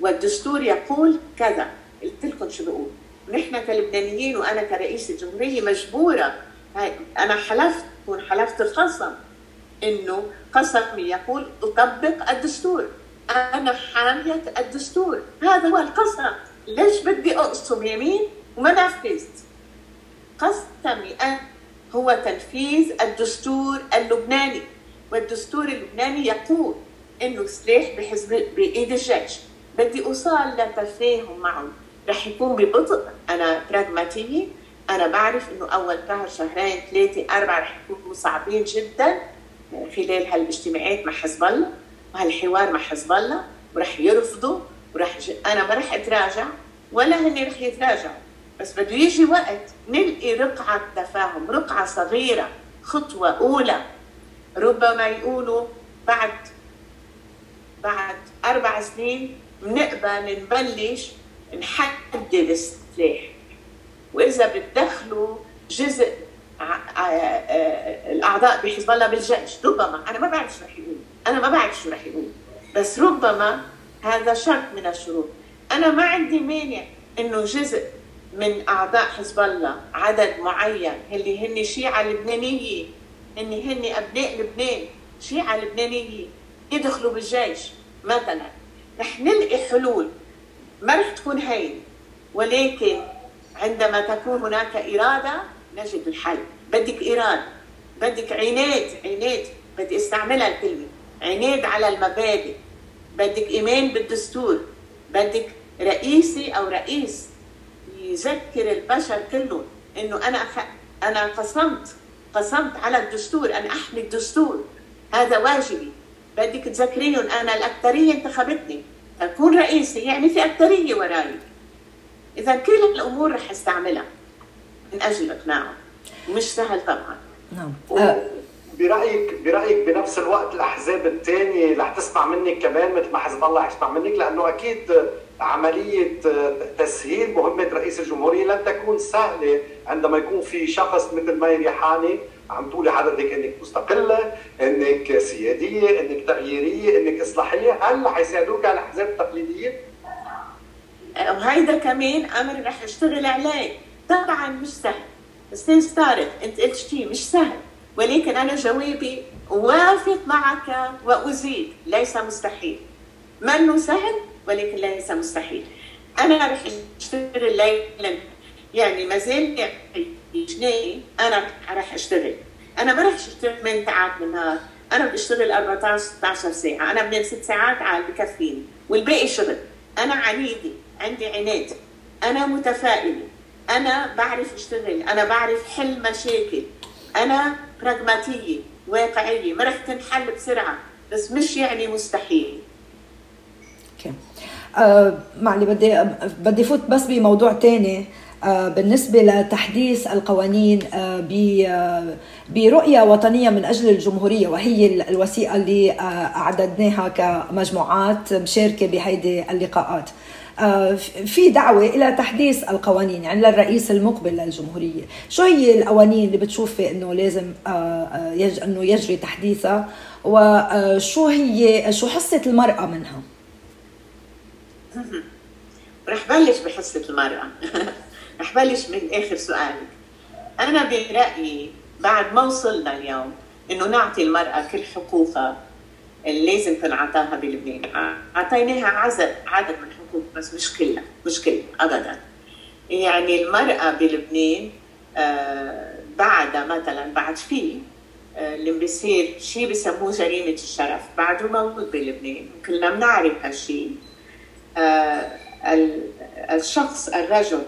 Speaker 3: والدستور يقول كذا. قلت لكم شو بقول. نحن كلبنانيين وأنا كرئيس الجمهوريه مجبورة. أنا حلفت حلفت القسم. إنه قسمي يقول أطبق الدستور. أنا حامية الدستور. هذا هو القسم. ليش بدي أقسم يمين وما نفذت قسمي أنا هو تنفيذ الدستور اللبناني. والدستور اللبناني يقول إنه سلاح بحزب بإيد الجيش. بدي اوصل لتفاهم معهم رح يكون ببطء أنا براغماتيه أنا بعرف إنه أول شهر شهرين ثلاثة أربعة رح يكونوا صعبين جدا خلال هالإجتماعات مع حزب الله وهالحوار مع حزب الله ورح يرفضوا ورح ج... أنا ما رح أتراجع ولا هن رح يتراجعوا. بس بده يجي وقت نلقي رقعة تفاهم رقعة صغيرة خطوة أولى. ربما يقولوا بعد بعد أربع سنين بنقبل نبلش نحدد السلاح. وإذا بتدخلوا جزء الأعضاء بحزب الله بالجيش ربما أنا ما بعرف شو رح يقول أنا ما بعرف شو رح يقول بس ربما هذا شرط من الشروط. أنا ما عندي مانع إنه جزء من أعضاء حزب الله عدد معين اللي هن شيعة لبنانية هن هن أبناء لبنان شيعة لبنانية يدخلوا بالجيش مثلا. رح نلقي حلول. ما رح تكون هين ولكن عندما تكون هناك إرادة نجد الحل. بدك إرادة بدك عناد عناد. بدي أستعملها الكلمة. عناد على المبادئ. بدك إيمان بالدستور. بدك رئيسي أو رئيس يذكر البشر كلهم إنه أنا أخ... أنا قسمت قسمت على الدستور. أنا أحمي الدستور. هذا واجبي. بدك تذكريهم أنا الأكثرية انتخبتني. أكون رئيسي يعني في أكثرية وراي. إذا كل الأمور رح أستعملها من أجل اقناعهم مش سهل طبعا.
Speaker 2: نعم.
Speaker 4: برايك برأيك بنفس الوقت الأحزاب الثانية رح تسمع منك كمان مثل ما حزب الله يسمع منك لأنه أكيد عملية تسهيل مهمة رئيس الجمهورية لن تكون سهلة عندما يكون في شخص مثل ماي ريحاني عم تقولي حضرتك إنك مستقلة، إنك سيادية، إنك تغييرية، إنك إصلاحية، هل حيساعدوك على الاحزاب التقليدية؟
Speaker 3: وهيدا كمان أمر رح اشتغل عليه، طبعا مش سهل. أستاذ طارق إنت قلت شيء مش سهل، ولكن أنا جوابي وافق معك وأزيد، ليس مستحيل. منه سهل ولكن ليس مستحيل. أنا رح أشتغل ليلا. يعني ما زال جنيه أنا رح أشتغل. أنا ما رح اشتغل 8 ساعات بالنهار أنا بشتغل 14 16 ساعة. أنا بنام ست ساعات على بكفيني والباقي شغل. أنا عنيده عندي عناد. أنا متفائلة. أنا بعرف أشتغل. أنا بعرف حل مشاكل. أنا براغماتية واقعية. ما رح تنحل بسرعة. بس مش يعني مستحيل.
Speaker 2: okay. آه معليه بدي بدي فوت بس بموضوع ثاني آه بالنسبة لتحديث القوانين آه برؤية وطنية من أجل الجمهورية وهي الوثيقه اللي آه، أعددناها كمجموعات مشاركة بهيدي اللقاءات. آه، في دعوة إلى تحديث القوانين يعني للرئيس المقبل للجمهورية. شو هي القوانين اللي بتشوفي أنه لازم. أنه يجري تحديثها؟ وشو هي شو حصة المرأة منها؟
Speaker 3: رح بلش بحصة المرأة. رح بلش من آخر سؤالك أنا برأيي بعد ما وصلنا اليوم إنه نعطي المرأة كل حقوقها اللي لازم تنعطاها بلبنان. أعطيناها عدد عدد من الحقوق بس مش كلها مش كلها أبدا. يعني المرأة بلبنان آه بعد مثلا بعد في آه، اللي بيصير شيء بسموه جريمة الشرف. بعده موجود بلبنان كلنا بنعرف هالشيء آه، الشخص الرجل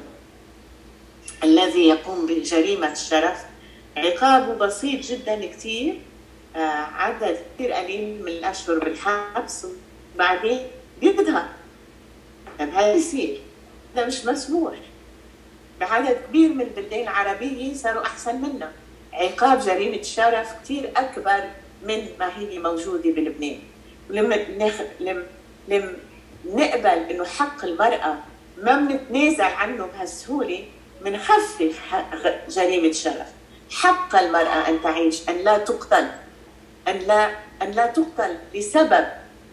Speaker 3: الذي يقوم بجريمة الشرف. عقابه بسيط جدا كثير آه، عدد كثير قليل من الأشهر بالحبس. وبعدين بيظهر طيب هذا يصير؟ هذا مش مسموح بعدد كبير من البلدان العربية صاروا أحسن منا. عقاب جريمة الشرف كثير أكبر من ما هي موجودة بلبنان. ولما نخ... لم... لم نقبل إنه حق المرأة ما بنتنازل عنه بهالسهولة. بنخفف جريمة الشرف. حق المرأة أن تعيش أن لا تقتل أن لا أن لا تقتل لسبب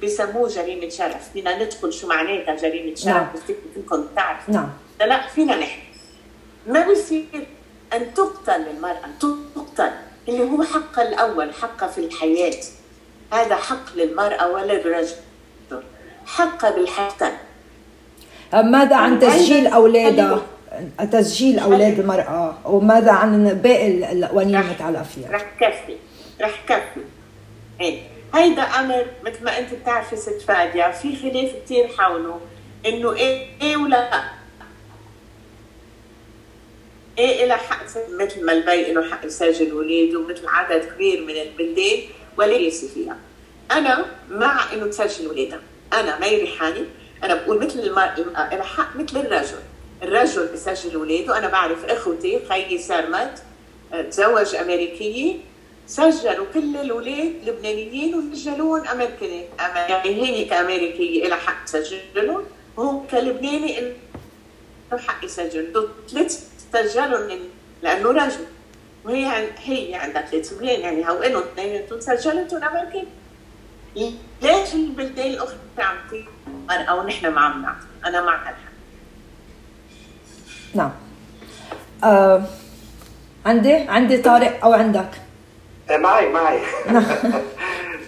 Speaker 3: بسموه جريمة شرف. فينا ندخل شو معناتها جريمة شرف؟ نعم. فيكم تعرفوا.
Speaker 2: نعم.
Speaker 3: لا فينا نحكي. ما بيصير أن تقتل المرأة تقتل. اللي هو حقها الأول حقها في الحياة. هذا حق للمرأة وللرجل. حقها بالحياة.
Speaker 2: ماذا عن تسجيل أولادها؟ تسجيل أولاد المرأة وماذا عن باقي القوانين المتعلقة فيها
Speaker 3: رح كفي رح كفي. إيه هيدا أمر مثل ما أنت بتعرفي ست فادية في خلاف كثير حوله إنه إيه إيه ولا إيه إلى حق مثل ما البي له حق يسجل اولاده ومثل عدد كبير من البلدان وليس فيها. أنا مع إنه تسجل اولادها أنا مي ريحاني أنا بقول مثل المرأة لها حق مثل الرجل. الرجل بسجل اولاده أنا بعرف إخوتي خيي سرمد تزوج أمريكية. سجلوا كل الاولاد لبنانيين وسجلوهم امريكيين يعني هي كأمريكية لها حق تسجلهم وهو كلبناني له حق يسجل. ثلاث سجلهم لأنه رجل. وهي هي عندها ثلاث أولاد يعني هو إنه اثنيناتهم سجلتهم امريكي ليش البلدان الأخرى عم أو نحن ما عم نعطي أنا مع هالحق
Speaker 2: نعم. آه. عندي عندي طارق أو عندك؟
Speaker 4: إيه، معي معي.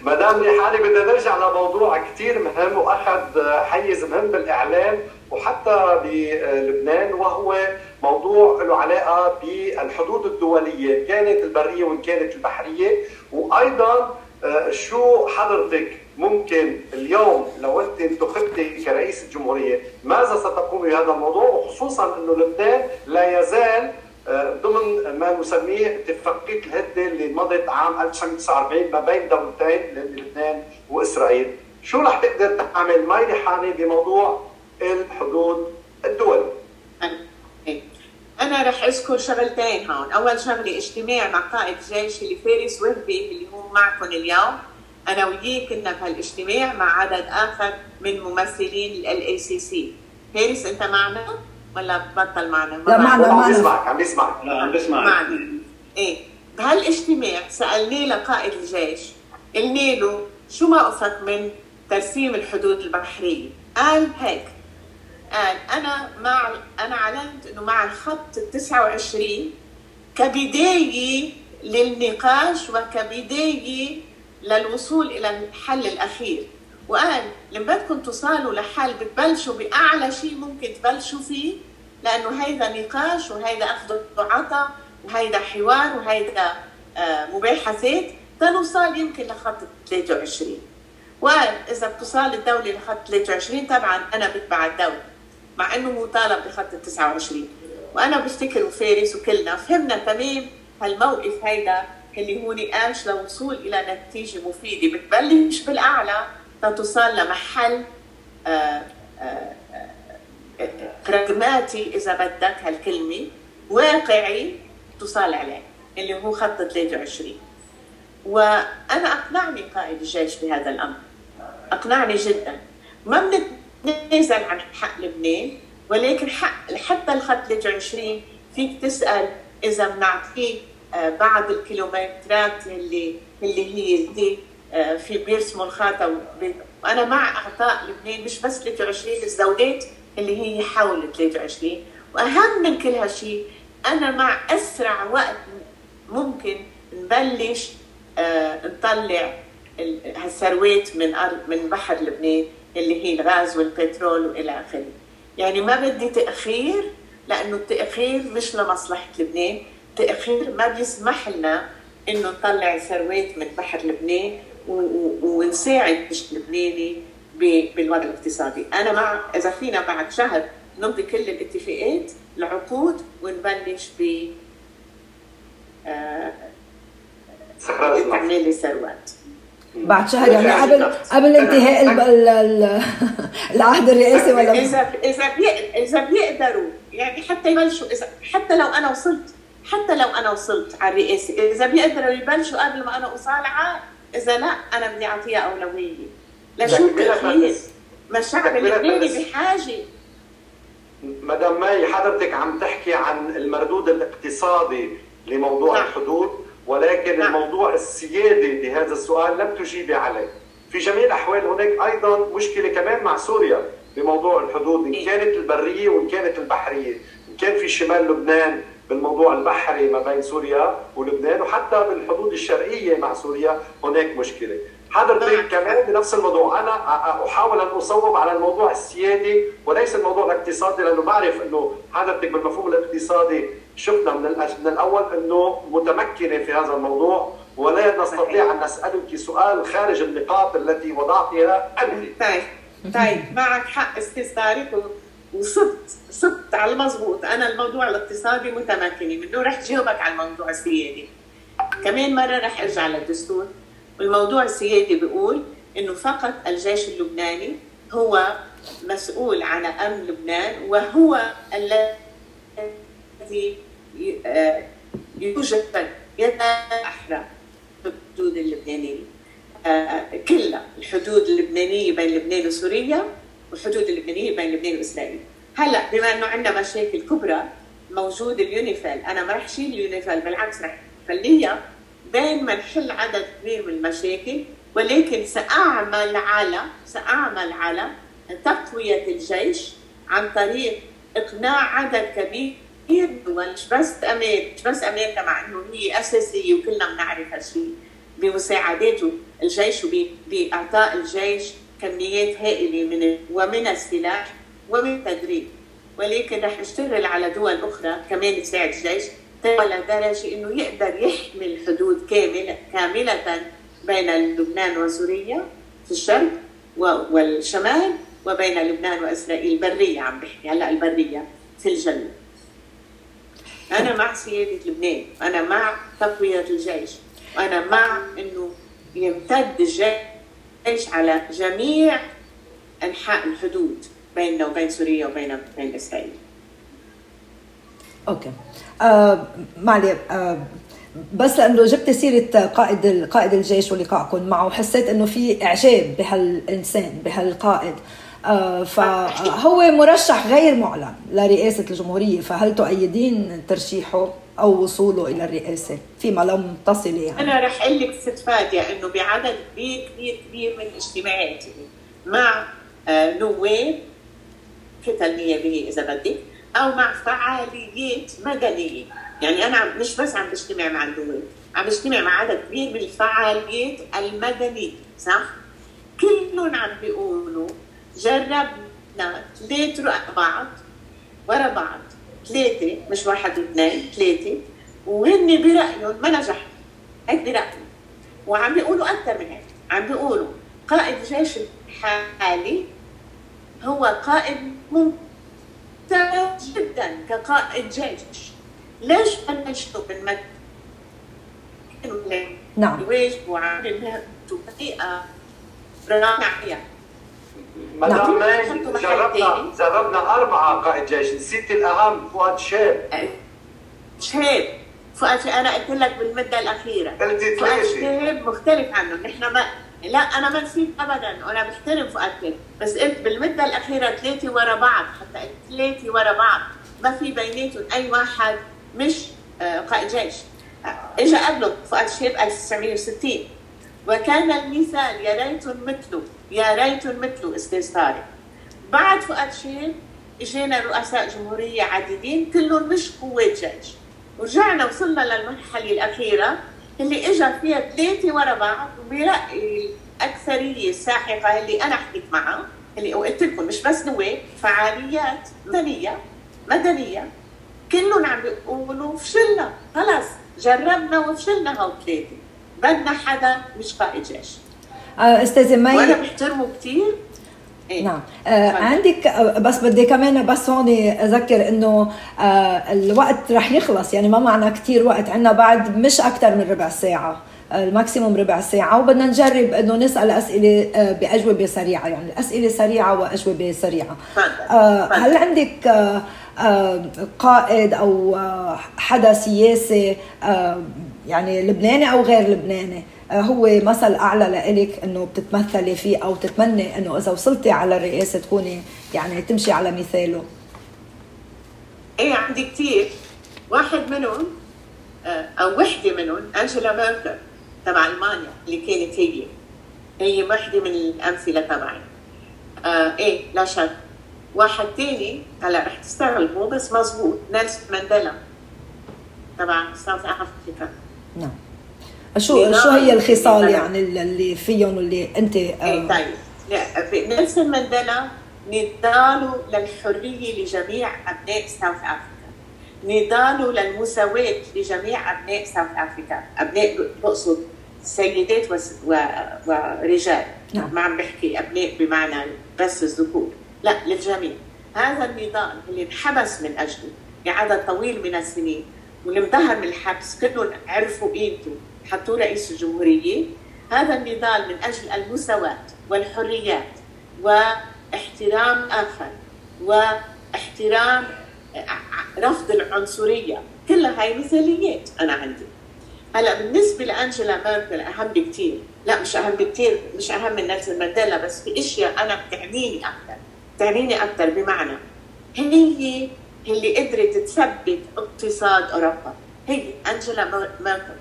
Speaker 4: مدام ريحاني بدنا نرجع لموضوع كثير مهم وأخذ حيز مهم بالإعلام وحتى بلبنان وهو موضوع له علاقة بالحدود الدولية كانت البرية وإن كانت البحرية وأيضا شو حضرتك ممكن اليوم لو انت انتخبتي كرئيس الجمهورية ماذا ستقوم بهذا الموضوع؟ وخصوصا إنه لبنان لا يزال آه، ضمن ما نسميه اتفاقية الهدنة اللي مضت عام 1949 ما بين دولتين لبنان وإسرائيل، شو رح تقدر تعمل؟ مي ريحاني بموضوع الحدود الدولي؟
Speaker 3: أنا رح أذكر شغلتين هون، أول شغلة اجتماع مع قائد الجيش اللي فارس وهبي اللي هو معكم اليوم، أنا وياه كنا بهالاجتماع مع عدد آخر من ممثلين ال ICC، فارس أنت معنا؟ ولا بطل معنا؟
Speaker 2: لا معنا
Speaker 4: عم بيسمعك عم بيسمعك
Speaker 1: لا عم بيسمعك
Speaker 3: معنا. إيه. بهالاجتماع سألناه لقائد الجيش. قلنا له شو موقفك من ترسيم الحدود البحرية؟ قال هيك قال أنا مع أنا أعلنت إنه مع الخط ال 29 كبداية للنقاش وكبداية للوصول إلى الحل الأخير. وقال لما بدكم توصلوا لحل بتبلشوا بأعلى شيء ممكن تبلشوا فيه لأنه هيدا نقاش وهيدا أخذ وعطاء وهيدا حوار وهيدا آه، مباحثات تنوصل يمكن لخط 23 وقال إذا بتوصل الدولة لخط 23 طبعا أنا بتبع الدولة. مع إنه هو طالب بخط ال 29 وأنا بفتكر وفارس وكلنا فهمنا تمام هالموقف هيدا اللي هو نقاش لوصول إلى نتيجة مفيدة. بتبلش بالأعلى لتوصل لمحل آه، آه، براغماتي إذا بدك هالكلمة. واقعي توصل عليه اللي هو خط 23 وأنا أقنعني قائد الجيش بهذا الأمر. أقنعني جدا. ما بنتنازل عن حق لبنان ولكن حق حتى الخط 23 فيك تسأل إذا بنعطيه آه، بعض الكيلومترات اللي اللي هي دي آه، في بيرسموا الخاطة وأنا مع إعطاء لبنان مش بس 23 الزودات اللي هي حول 23 وأهم من كل هالشيء أنا مع أسرع وقت ممكن نبلش آه نطلع هالثروات من من بحر لبنان. اللي هي الغاز والبترول وإلى آخره. يعني ما بدي تأخير لأنه التأخير مش لمصلحة لبنان. تأخير ما بيسمح لنا إنه نطلع ثروات من بحر لبنان ونساعد الجيش اللبناني بالوضع الاقتصادي، أنا مع إذا فينا بعد شهر نمضي كل الاتفاقات العقود ونبلش ب آه تعمل لي ثروات
Speaker 2: بعد شهر يعني قبل قبل انتهاء العهد الرئاسي ولا
Speaker 3: اذا اذا إذا بيقدروا يعني حتى يبلشوا اذا حتى لو أنا وصلت حتى لو أنا وصلت على الرئاسه إذا بيقدروا يبلشوا قبل ما أنا على إذا لا أنا بدي أعطيها أولوية. لشو تغيير ما الشعب اللبناني بحاجة.
Speaker 4: مدام ماي حضرتك عم تحكي عن المردود الاقتصادي لموضوع نعم. الحدود ولكن نعم. الموضوع السيادي بهذا السؤال لم تجيبي عليه في جميع الأحوال هناك أيضا مشكلة كمان مع سوريا بموضوع الحدود إن إيه. كانت البرية وإن كانت البحرية إن كان في شمال لبنان بالموضوع البحري ما بين سوريا ولبنان وحتى بالحدود الشرقية مع سوريا هناك مشكلة حضرتك نعم. كمان بنفس الموضوع أنا أحاول أن أصوب على الموضوع السيادي وليس الموضوع الاقتصادي لأنه بعرف أنه حضرتك بالمفهوم الاقتصادي شفنا من من الأول إنه متمكنة في هذا الموضوع ولا نستطيع أن نسألك سؤال خارج النقاط التي وضعتها أنت.
Speaker 3: طيب. طيب. معك حق أستاذ طارق وصبت صبت على المضبوط. أنا الموضوع الاقتصادي متمكنة منه. رح جاوبك على الموضوع السيادي. كمان مرة رح أرجع للدستور. والموضوع السيادي بيقول إنه فقط الجيش اللبناني هو مسؤول عن أمن لبنان وهو الذي يوجد يد أحرى الحدود اللبنانية. آه، كلها الحدود اللبنانية بين لبنان وسوريا والحدود اللبنانية بين لبنان وإسرائيل. هلا بما إنه عندنا مشاكل كبرى موجود اليونيفيل أنا ما رح شيل اليونيفيل بالعكس رح خليها بين ما نحل عدد كبير من المشاكل ولكن سأعمل على سأعمل على تقوية الجيش عن طريق إقناع عدد كبير دول مش بس أمريكا مش بس أمريكا مع أنه هي أساسية وكلنا بنعرف هالشيء بمساعدته. الجيش وباعطاء الجيش كميات هائلة من ومن السلاح ومن التدريب. ولكن رح نشتغل على دول أخرى كمان تساعد الجيش لدرجة إنه يقدر يحمي الحدود كاملة كاملة بين لبنان وسوريا في الشرق والشمال وبين لبنان وإسرائيل البريه عم بحكي هلأ البرية في الجنوب. أنا مع سيادة لبنان أنا مع تقوية الجيش وأنا مع إنه يمتد الجيش على جميع أنحاء الحدود بيننا وبين سوريا وبين بين إسرائيل.
Speaker 2: أوكي. آه معلي آه بس لأنه جبت سيرة قائد قائد الجيش ولقائكم معه حسيت إنه في إعجاب بهالإنسان بهالقائد. آه، فهو مرشح غير معلن لرئاسة الجمهورية. فهل تؤيدين ترشيحه أو وصوله إلى الرئاسة فيما لم تصل يعني؟
Speaker 3: أنا رح أقول لك ست فادية إنه بعدد كبير كبير كبير من اجتماعاتي مع آه، نواب كتل نيابية إذا بدك أو مع فعاليات مدنية يعني أنا مش بس عم بجتمع مع النواب عم بجتمع مع عدد كبير من الفعاليات المدنية صح؟ كلهم عم بيقولوا جربنا ثلاث رؤى بعض ورا بعض ثلاثة مش واحد واثنين ثلاثة. وهن برأيهم ما نجح هيك برأيهم وعم بيقولوا أكثر من هيك. عم بيقولوا قائد الجيش الحالي هو قائد ممتاز جدا كقائد جيش. ليش بلشتوا بالمد
Speaker 2: نعم.
Speaker 3: الواجب وعامل بطريقة
Speaker 4: مدام نعم. جربنا جربنا أربعة قائد جيش. نسيت الأهم فؤاد شاب
Speaker 3: شاب فؤاد أنا قلت لك بالمدة الأخيرة.
Speaker 4: قلتي
Speaker 3: فؤاد شاب مختلف عنه نحن ما لا أنا ما نسيت أبدا وأنا بحترم فؤاد شاب بس قلت بالمدة الأخيرة ثلاثة ورا بعض حتى قلت ثلاثة ورا بعض ما في بيناتهم أي واحد مش آه، قائد جيش. اجى قبله فؤاد شاب 1960 وكان المثال يا ريتهم مثله. يا ريتهم مثله أستاذ طارق. بعد فؤاد شيل إجينا رؤساء جمهورية عديدين كلهم مش قوات جيش. ورجعنا وصلنا للمرحلة الأخيرة اللي اجى فيها ثلاثة ورا بعض وبرايي الأكثرية الساحقة اللي أنا حكيت معها اللي قلت لكم مش بس نواب فعاليات مدنية مدنية. كلهم عم بيقولوا فشلنا خلص جربنا وفشلنا هول ثلاثة بدنا حدا مش قائد جيش.
Speaker 2: أستاذة مي
Speaker 3: وأنا بحترمه كثير
Speaker 2: إيه؟ نعم. آه عندك آه بس بدي كمان بس هون أذكر إنه آه الوقت رح يخلص. يعني ما معنا كثير وقت. عندنا بعد مش أكثر من ربع ساعة. آه، ال maximum ربع ساعة. وبدنا نجرب إنه نسأل أسئلة آه، بأجوبة سريعة. يعني أسئلة سريعة وأجوبة سريعة. آه، هل عندك قائد أو حدا سياسي يعني لبناني أو غير لبناني؟ آه، آه، هو مثل أعلى لإلك إنه بتتمثلي فيه أو تتمني إنه إذا وصلتي على الرئاسة تكوني يعني تمشي على مثاله.
Speaker 3: إيه عندي كثير واحد منهم آه، أو وحدة منهم انجيلا ميركل تبع ألمانيا اللي كانت هي. هي وحدة من الأمثلة تبعي. آه إيه لا شك. واحد تاني هلا رح تستغربوا بس مزبوط نيلسون مانديلا تبع South Africa
Speaker 2: نعم. شو شو هي الخصال يعني اللي فيهم واللي انت
Speaker 3: آه إيه طيب نيلسون مانديلا نضاله للحرية لجميع أبناء South Africa نضاله للمساواة لجميع أبناء South Africa أبناء بقصد سيدات ورجال. نعم. ما عم بحكي أبناء بمعنى بس الذكور. لا للجميع. هذا النضال اللي انحبس من أجله لعدد طويل من السنين واللي انظهر من الحبس كلهم عرفوا قيمته. حطوه رئيس الجمهورية. هذا النضال من أجل المساواة والحريات واحترام آخر واحترام رفض العنصرية. كلها هاي مثاليات أنا عندي. هلأ بالنسبة لأنجلا ميركل أهم بكثير لا مش أهم بكثير مش أهم من نيلسون مانديلا بس في أشياء أنا بتعنيني أكثر بتعنيني أكثر بمعنى. هي اللي قدرت تثبت اقتصاد أوروبا. هي أنجلا ميركل.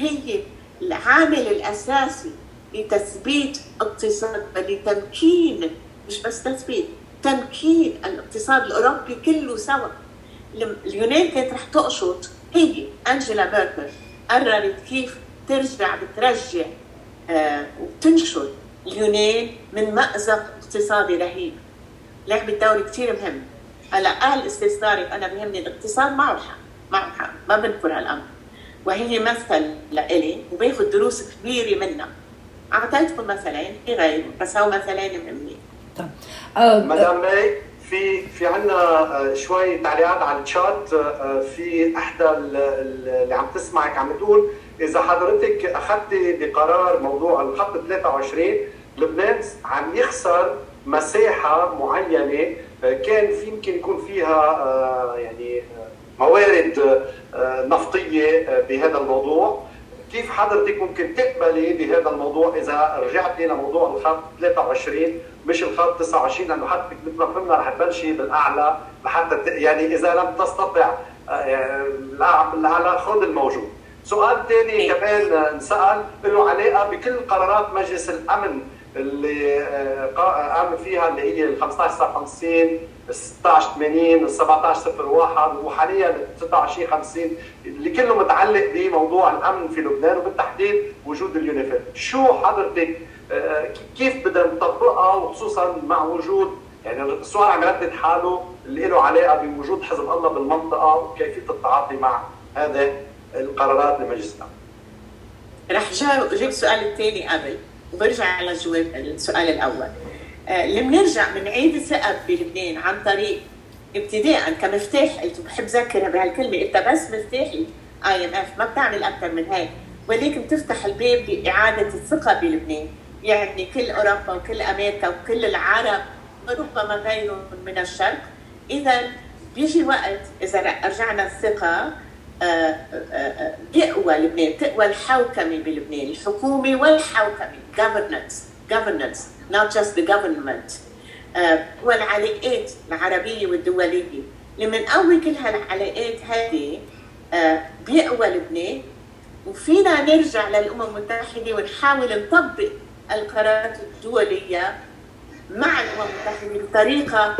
Speaker 3: هي العامل الأساسي لتثبيت اقتصاد لتمكين مش بس تثبيت تمكين الاقتصاد الأوروبي كله سوا. اليونان كانت رح تقشط هي أنجيلا ميركل قررت كيف ترجع بترجع آه وتنشر اليونان من مأزق اقتصادي رهيب. لعبت دور كثير مهم هلا قال أستاذ طارق أنا بهمني الاقتصاد معه حق معه حق ما بنكر هالأمر. وهي مثل لإلي وباخذ دروس كبيرة منها. أعطيتكم مثلين؟ في غيره بس هو مثلين مهمين
Speaker 4: طيب. آه، مدام مي في في عندنا آه، شوي تعليقات على الشات. آه، في إحدى اللي عم تسمعك عم تقول إذا حضرتك أخذتي بقرار موضوع الخط 23 لبنان عم يخسر مساحة معينة كان في يمكن يكون فيها يعني موارد آه، نفطية آه، بهذا الموضوع. كيف حضرتك ممكن تقبلي بهذا الموضوع إذا رجعتي لموضوع الخط 23 مش الخط 29 لأنه حضرتك مثل ما فهمنا رح تبلشي بالأعلى لحتى يعني إذا لم تستطع آه، الأعلى خذ الموجود. سؤال ثاني كمان انسال له علاقه بكل قرارات مجلس الأمن اللي قام فيها اللي هي ال 15 50 16 80 17 01 وحاليا 26 50 اللي كله متعلق بموضوع الأمن في لبنان وبالتحديد وجود اليونيفيل. شو حضرتك آه، كيف بدنا نطبقها وخصوصا مع وجود يعني السؤال عم يردد حاله اللي له علاقة بوجود حزب الله بالمنطقة وكيفية التعاطي مع هذه القرارات لمجلس الامن
Speaker 3: رح جاوب السؤال الثاني قبل وبرجع على السؤال الأول. اللي بنرجع بنعيد الثقه بلبنان عن طريق ابتداء كمفتاح قلت بحب ذكرها بهالكلمة. إنت بس مفتاح اي ام اف ما بتعمل أكثر من هيك. ولكن تفتح الباب لإعادة الثقة بلبنان. يعني كل أوروبا وكل أمريكا وكل العرب وربما غيرهم من الشرق. إذا بيجي وقت إذا رجعنا الثقة آه، آه، بيقوى لبنان تقوى الحوكمة بلبنان الحكومة والحوكمة governance governance. Not just the government. آه، والعلاقات العربية والدولية. لما نقوي كل هالعلاقات هذه آه، بيقوى لبنان. وفينا نرجع للأمم المتحدة ونحاول نطبق القرارات الدولية مع الأمم المتحدة بطريقة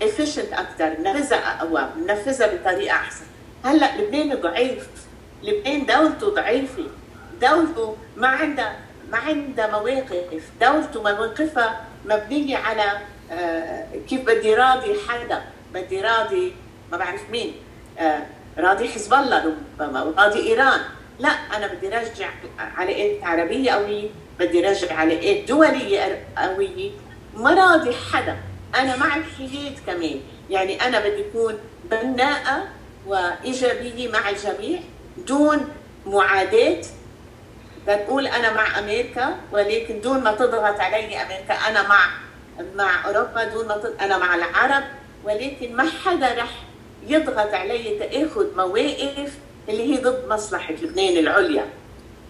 Speaker 3: efficient أكثر ننفذها أقوى ننفذها بطريقة أحسن. هلأ لبنان ضعيف. لبنان دولته ضعيفة. دولته ما عندها ما عندها مواقف. دولته مواقفها مبنية على آه، كيف بدي راضي حدا. بدي راضي ما بعرف مين. آه، راضي حزب الله ربما وراضي إيران. لا أنا بدي ارجع علاقات عربية قوية بدي ارجع علاقات دولية قوية. ما راضي حدا. أنا مع الحياد كمان. يعني أنا بدي أكون بناءة وإيجابية مع الجميع دون معاداة بتقول أنا مع أمريكا ولكن دون ما تضغط علي أمريكا أنا مع مع أوروبا دون ما أنا مع العرب. ولكن ما حدا رح يضغط علي تأخذ مواقف اللي هي ضد مصلحة لبنان العليا.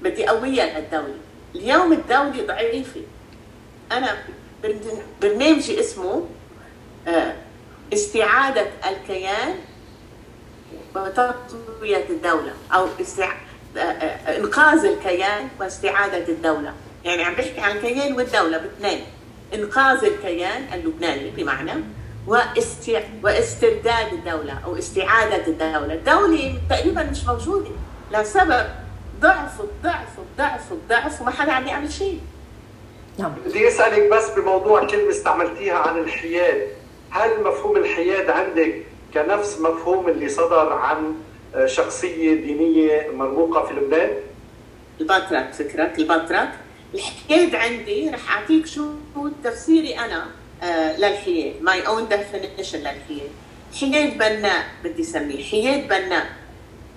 Speaker 3: بدي قويها الدولة اليوم الدولة ضعيفة. أنا برنامجي اسمه آه، استعادة الكيان وتقوية الدولة أو استع... إنقاذ الكيان واستعادة الدولة. يعني عم بحكي عن الكيان والدولة باثنين. إنقاذ الكيان اللبناني بمعنى واستع... واسترداد الدولة أو استعادة الدولة، الدولة تقريبا مش موجودة لسبب ضعف الضعف الضعف الضعف وما حدا عم يعمل شيء.
Speaker 4: نعم. بدي أسألك بس بموضوع كلمة استعملتيها عن الحياد، هل مفهوم الحياد عندك كنفس مفهوم اللي صدر عن شخصية دينية مرموقة في لبنان؟
Speaker 3: البطرك فكرك البطرك الحياد عندي رح أعطيك شو تفسيري أنا آه للحياد. my own definition للحياد. حياد بناء بدي اسميه حياد بناء.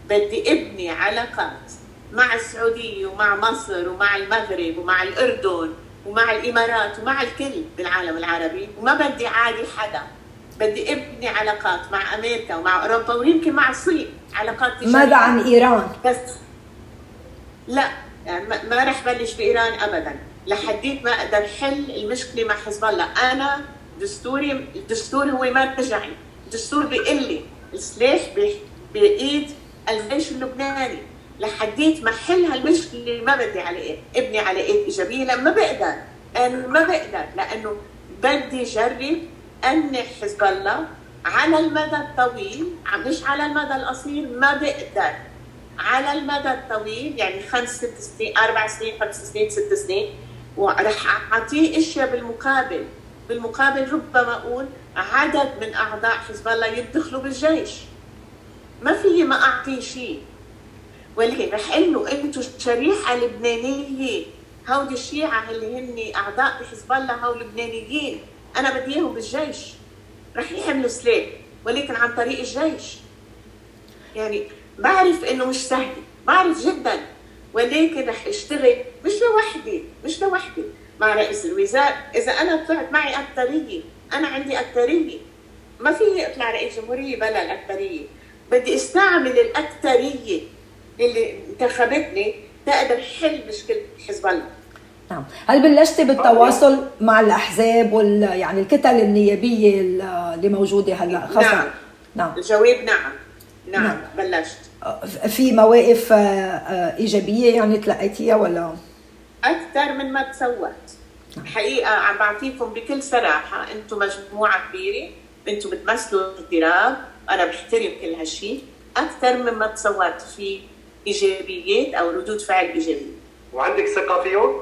Speaker 3: بدي ابني علاقات مع السعودية ومع مصر ومع المغرب ومع الأردن ومع الإمارات ومع الكل بالعالم العربي. وما بدي عادي حدا. بدي ابني علاقات مع أمريكا ومع أوروبا ويمكن مع الصين علاقات
Speaker 2: تجارية. ماذا عن إيران؟
Speaker 3: بس لا يعني ما رح بلش بإيران ابدا. لحديت ما أقدر حل المشكلة مع حزب الله. أنا دستوري الدستور هو مرجعي الدستور بيقول لي السلاح بايد الجيش اللبناني. لحديت ما حل هالمشكلة ما بدي على ابني علاقات إيجابية لما بقدر. أنا ما بقدر لأنه بدي جرب انح حزب الله على المدى الطويل مش على المدى القصير ما بقدر. على المدى الطويل يعني خمس ست سنين أربع سنين خمس سنين ست سنين. ورح أعطيه إشياء بالمقابل. بالمقابل ربما أقول عدد من أعضاء حزب الله يدخلوا بالجيش. ما في ما اعطيه شيء. ولكن رح أقول له أنتم الشريحة اللبنانية. هودي الشيعة اللي هن أعضاء بحزب الله هو لبنانيين أنا بدي إياهم بالجيش. رح يحملوا سلاح ولكن عن طريق الجيش. يعني بعرف إنه مش سهل بعرف جدا ولكن رح أشتغل مش لوحدي مش لوحدي. مع رئيس الوزراء إذا أنا طلعت معي اكثريه أنا عندي اكثريه ما في اطلع رئيس جمهورية بلا الاكثريه بدي أستعمل الاكثريه اللي انتخبتني تقدر حل مشكلة حزب الله.
Speaker 2: نعم. هل بلشتي بالتواصل مع الأحزاب وال يعني الكتل النيابية اللي موجودة هلأ؟
Speaker 3: خاصة؟ نعم. نعم. الجواب نعم. نعم, نعم. بلشت.
Speaker 2: في مواقف إيجابية يعني تلقيتيها ولا؟
Speaker 3: أكثر من ما تصورت نعم. حقيقه عم بعطيكم بكل صراحة أنتم مجموعة كبيرة. أنتم بتمثلوا الاضطراب أنا بحترم كل هالشيء أكثر مما تصورت في إيجابيات أو ردود فعل إيجابية.
Speaker 4: وعندك ثقة فيهم؟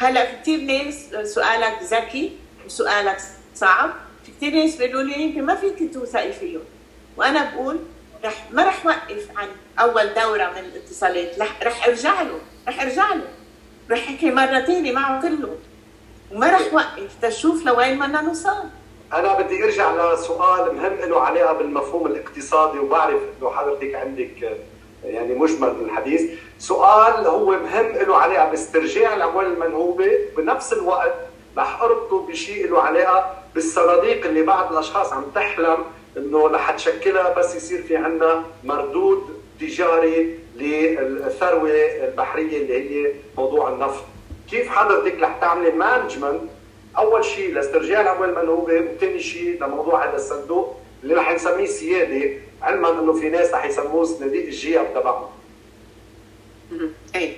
Speaker 3: هلا في كثير ناس سؤالك ذكي وسؤالك صعب. في كثير ناس بيقولوا لي يمكن ما فيك توثقي فيهم وأنا بقول رح ما رح وقف عن أول دورة من الاتصالات. رح, رح أرجع له رح أرجع له. رح أحكي مرة ثانية معه كله. وما رح وقف تشوف لوين بدنا نوصل.
Speaker 4: أنا بدي أرجع لسؤال مهم له علاقة بالمفهوم الاقتصادي وبعرف إنه حضرتك عندك يعني مجمل من الحديث. سؤال هو مهم له علاقه باسترجاع الأموال المنهوبة. بنفس الوقت رح أربطه بشيء له علاقه بالصناديق اللي بعض الأشخاص عم تحلم إنه رح تشكلها بس يصير في عندنا مردود تجاري للثروة البحرية اللي هي موضوع النفط. كيف حضرتك رح تعملي مانجمنت أول شيء لاسترجاع الأموال المنهوبة وثاني شيء لموضوع هذا الصندوق اللي رح نسميه سيادة. علما إنه في ناس رح يسموه صناديق الجيب تبعهم.
Speaker 3: اي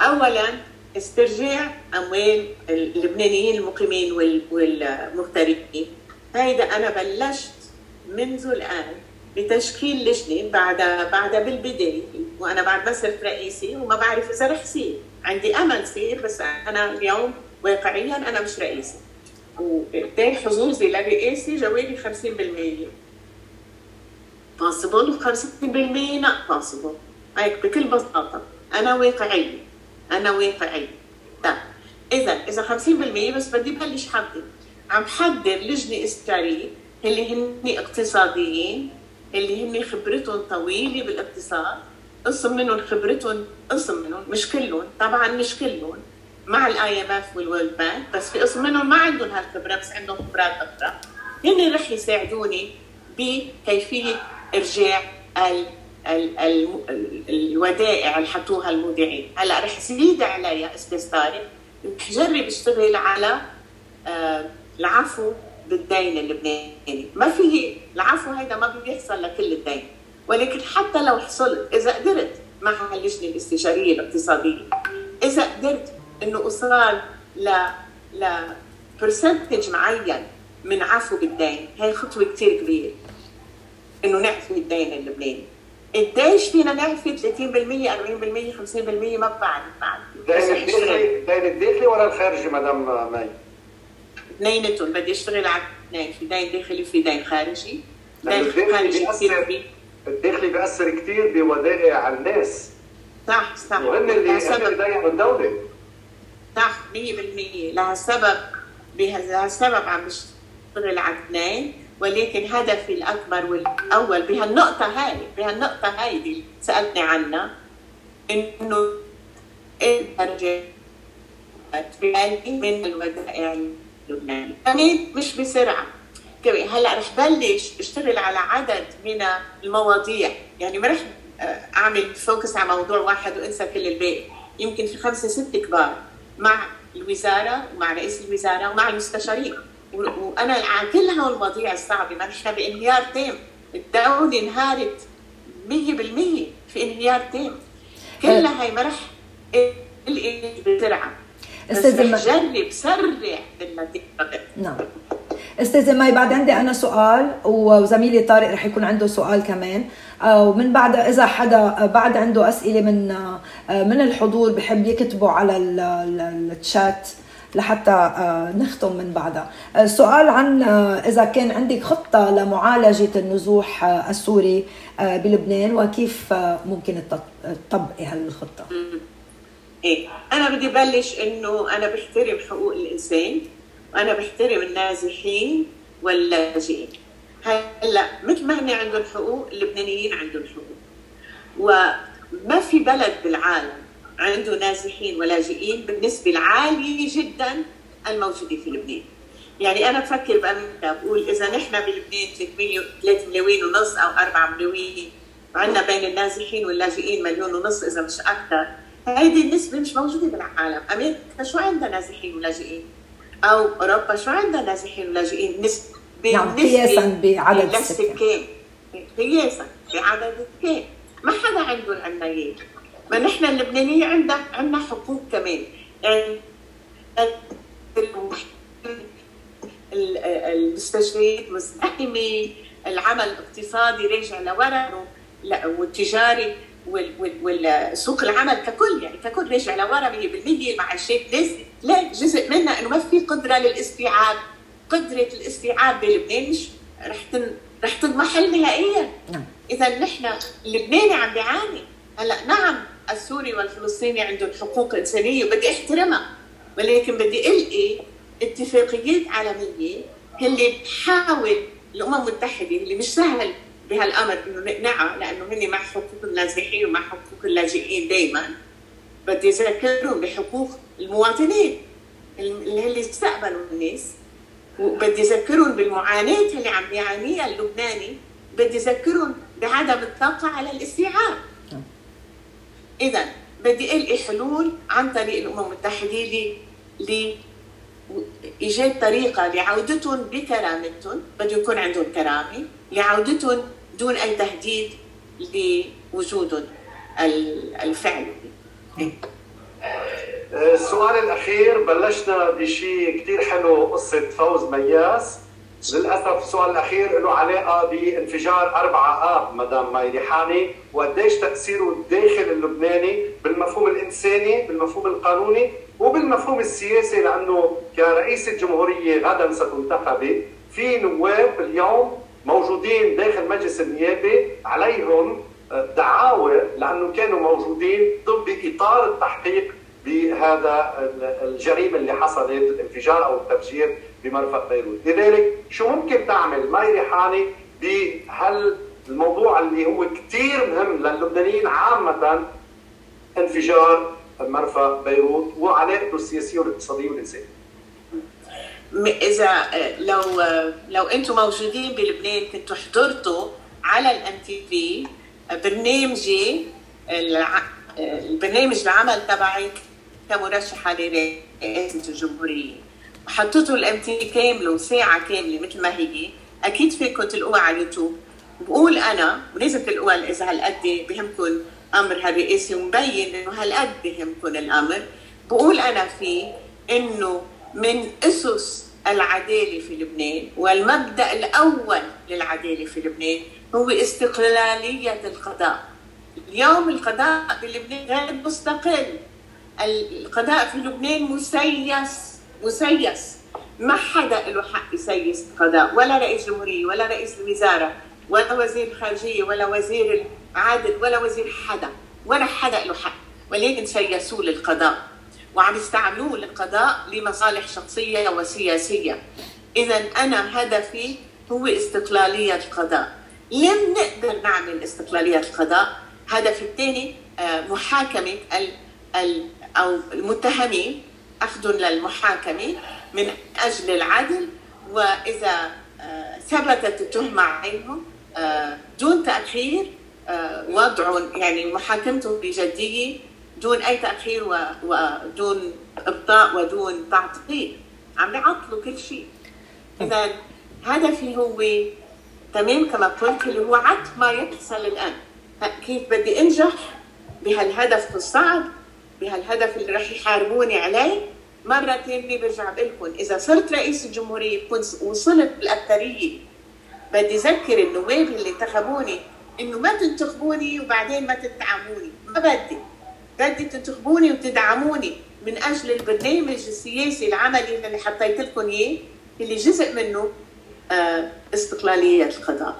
Speaker 3: اولا استرجاع أموال اللبنانيين المقيمين والمغتربين. هيدا أنا بلشت منذ الآن بتشكيل لجنة بعد بعد بالبداية وأنا بعد ما صرت رئيسي وما بعرف إذا رح يصير عندي أمل يصير بس أنا اليوم واقعيا أنا مش رئيسي وبالتالي حظوظي لرئاسي جوابي 50% possible و 50% not possible. هيك بكل بساطة أنا واقعية أنا واقعية طيب إذا إذا 50% بس بدي بلش حضر عم حضر لجنة استشارية اللي هن اقتصاديين اللي هن خبرتهم طويلة بالإقتصاد. قسم منهم خبرتهم قسم منهم مش كلهم طبعا مش كلهم مع ال IMF وال World Bank بس في قسم منهم ما عندهم هالخبرة بس عندهم خبرات أكثر. هن رح يساعدوني بكيفية إرجاع ال ال ال الودائع اللي حطوها المودعين. هلا رح زيد عليها طارق. رح جرب اشتغل على آه العفو بالدين اللبناني. ما في العفو هيدا ما بيحصل لكل الدين. ولكن حتى لو حصلت إذا قدرت مع اللجنة الاستشارية الاقتصادية إذا قدرت إنه أوصل ل ل برسنتج معين من عفو بالدين هي خطوة كثير كبيرة. إنه نعفي الدين اللبناني قديش فينا نعفي 30% 40% 50% ما بعرف بعد.
Speaker 4: الدين الداخلي الدين الداخلي ولا الخارجي مدام مي؟
Speaker 3: اثنيناتهم بدي أشتغل على اثنين في دين داخلي وفي دين خارجي.
Speaker 4: دين خارجي الداخلي بيأثر كثير بودائع الناس.
Speaker 3: صح صح.
Speaker 4: وهن اللي اللي الدولة.
Speaker 3: صح 100% لهالسبب بهالسبب عم بشتغل على اثنين ولكن هدفي الأكبر والأول بهالنقطة هاي بهالنقطة هاي اللي سألتني عنها إنه ارجع من الودائع اللبنانية. يعني مش بسرعة. هلأ رح بلش أشتغل على عدد من المواضيع. يعني ما رح أعمل focus على موضوع واحد وأنسى كل الباقي. يمكن في خمسة ست كبار مع الوزارة ومع رئيس الوزارة ومع المستشارين. وأنا كل هول المواضيع الصعبة ما نحن بانهيار تام. الدولة انهارت 100% في انهيار تام. كلها هي ما رح بسرعة أستاذ بس جرب سرع بالنتيجه
Speaker 2: نعم. أستاذة ماي بعد عندي أنا سؤال وزميلي طارق رح يكون عنده سؤال كمان. ومن بعد إذا حدا بعد عنده أسئلة من من الحضور بحب يكتبوا على الشات لحتى نختم من بعدها. السؤال عن إذا كان عندك خطة لمعالجة النزوح السوري بلبنان وكيف ممكن تطبقي هالخطه
Speaker 3: إيه أنا بدي بلش إنه أنا بحترم حقوق الإنسان وأنا بحترم النازحين واللاجئين. هلأ مثل ما هن عندهم حقوق اللبنانيين عندهم حقوق. وما في بلد بالعالم عنده نازحين ولاجئين بالنسبة العالية جدا الموجودة في لبنان. يعني أنا بفكر بامريكا بقول إذا نحن بلبنان 3 مليون ونص أو 4 مليون وعندنا بين النازحين واللاجئين مليون ونص إذا مش أكثر هيدي النسبة مش موجودة بالعالم. أمريكا شو عندها نازحين ولاجئين؟ أو أوروبا شو عندها نازحين ولاجئين؟ نسبه
Speaker 2: نعم قياسا بعدد
Speaker 3: السكان. قياسا بعدد السكان. ما حدا عنده اياه ما نحن اللبنانيين عندنا عندنا حقوق كمان. يعني المستشفيات مزدحمه العمل الاقتصادي راجع لورا والتجاري والسوق العمل ككل يعني ككل راجع لورا 100% المعاشات نازلة. لا جزء منها إنه ما في قدرة للاستيعاب. قدرة الاستيعاب بلبنان مش رح تن... رح تنمحل نهائيا.
Speaker 2: نعم.
Speaker 3: اذا نحن اللبناني عم بيعاني. هلأ نعم السوري والفلسطيني عندهم حقوق إنسانية وبدي أحترمها ولكن بدي ألقي اتفاقيات عالمية اللي بتحاول الأمم المتحدة اللي مش سهل بهالأمر إنه نقنعها لأنه هن مع حقوق النازحين ومع حقوق اللاجئين دائما بدي اذكرهم بحقوق المواطنين اللي استقبلوا الناس وبدي اذكرهم بالمعاناة اللي عم بيعانيها اللبناني بدي اذكرهم بعدم الطاقة على الاستيعاب. إذا بدي ألقي حلول عن طريق الأمم المتحدة ل إيجاد طريقة لعودتهم بكرامتهم بده يكون عندهم كرامة لعودتهم دون أي تهديد لوجودهم الفعلي.
Speaker 4: السؤال الأخير بلشنا بشيء كثير حلو قصة فوز مياس للأسف السؤال الأخير له علاقة بانفجار 4 آب مدام ماي ريحاني وقديش تأثيره الداخل اللبناني بالمفهوم الإنساني بالمفهوم القانوني وبالمفهوم السياسي لأنه كرئيس الجمهورية غدا ستنتخبي في نواب اليوم موجودين داخل مجلس النيابة عليهم دعاوى لأنه كانوا موجودين ضمن إطار التحقيق بهذا الجريمة اللي حصلت الانفجار أو التفجير بمرفق بيروت، لذلك شو ممكن تعمل؟ ماي ريحاني بهال الموضوع اللي هو كثير مهم للبنانيين عامة انفجار مرفق بيروت وعلاقته السياسيه والاقتصاديه والانسانيه.
Speaker 3: إذا لو لو أنتم موجودين بلبنان كنتوا حضرتوا على ال MTV برنامجي البرنامج العمل تبعي كمرشحة لرئاسة الجمهورية. وحطيته ال MTV كاملة ساعه كاملة مثل ما هي. أكيد فيكم تلقوها على اليوتيوب. بقول أنا ولازم تلقوها إذا هالقد بهمكم أمر هالرئاسي ومبين إنه هالقد بهمكم الأمر. بقول أنا فيه إنه من أسس العدالة في لبنان والمبدأ الأول للعدالة في لبنان هو استقلالية القضاء. اليوم القضاء بلبنان غير مستقل. القضاء في لبنان مسيس. مسيس ما حدا له حق يسيس القضاء ولا رئيس جمهورية ولا رئيس الوزارة ولا وزير الخارجية ولا وزير العدل ولا وزير حدا ولا حدا له حق. ولكن سيسوه للقضاء وعم يستعملوه للقضاء لمصالح شخصية وسياسية. إذا أنا هدفي هو استقلالية القضاء. لم نقدر نعمل استقلالية القضاء. هدف الثاني محاكمة ال ال أو المتهمين أخذهم للمحاكمة من أجل العدل وإذا ثبتت التهمة عليهم دون تأخير وضعهم يعني محاكمتهم بجدية دون أي تأخير ودون إبطاء ودون تعطيل. عم بيعطلوا كل شيء. إذا هدفي هو تمام كما قلت اللي هو عكس ما يحصل الآن. كيف بدي أنجح؟ بهالهدف الصعب بهالهدف اللي رح يحاربوني عليه مرة ثانية برجع بقول لكم إذا صرت رئيس الجمهورية بكون وصلت بالأكثرية. بدي أذكر النواب اللي انتخبوني إنه ما تنتخبوني وبعدين ما تدعموني. ما بدي. بدي تنتخبوني وتدعموني من أجل البرنامج السياسي العملي اللي حطيت لكم إياه اللي جزء منه استقلالية القضاء.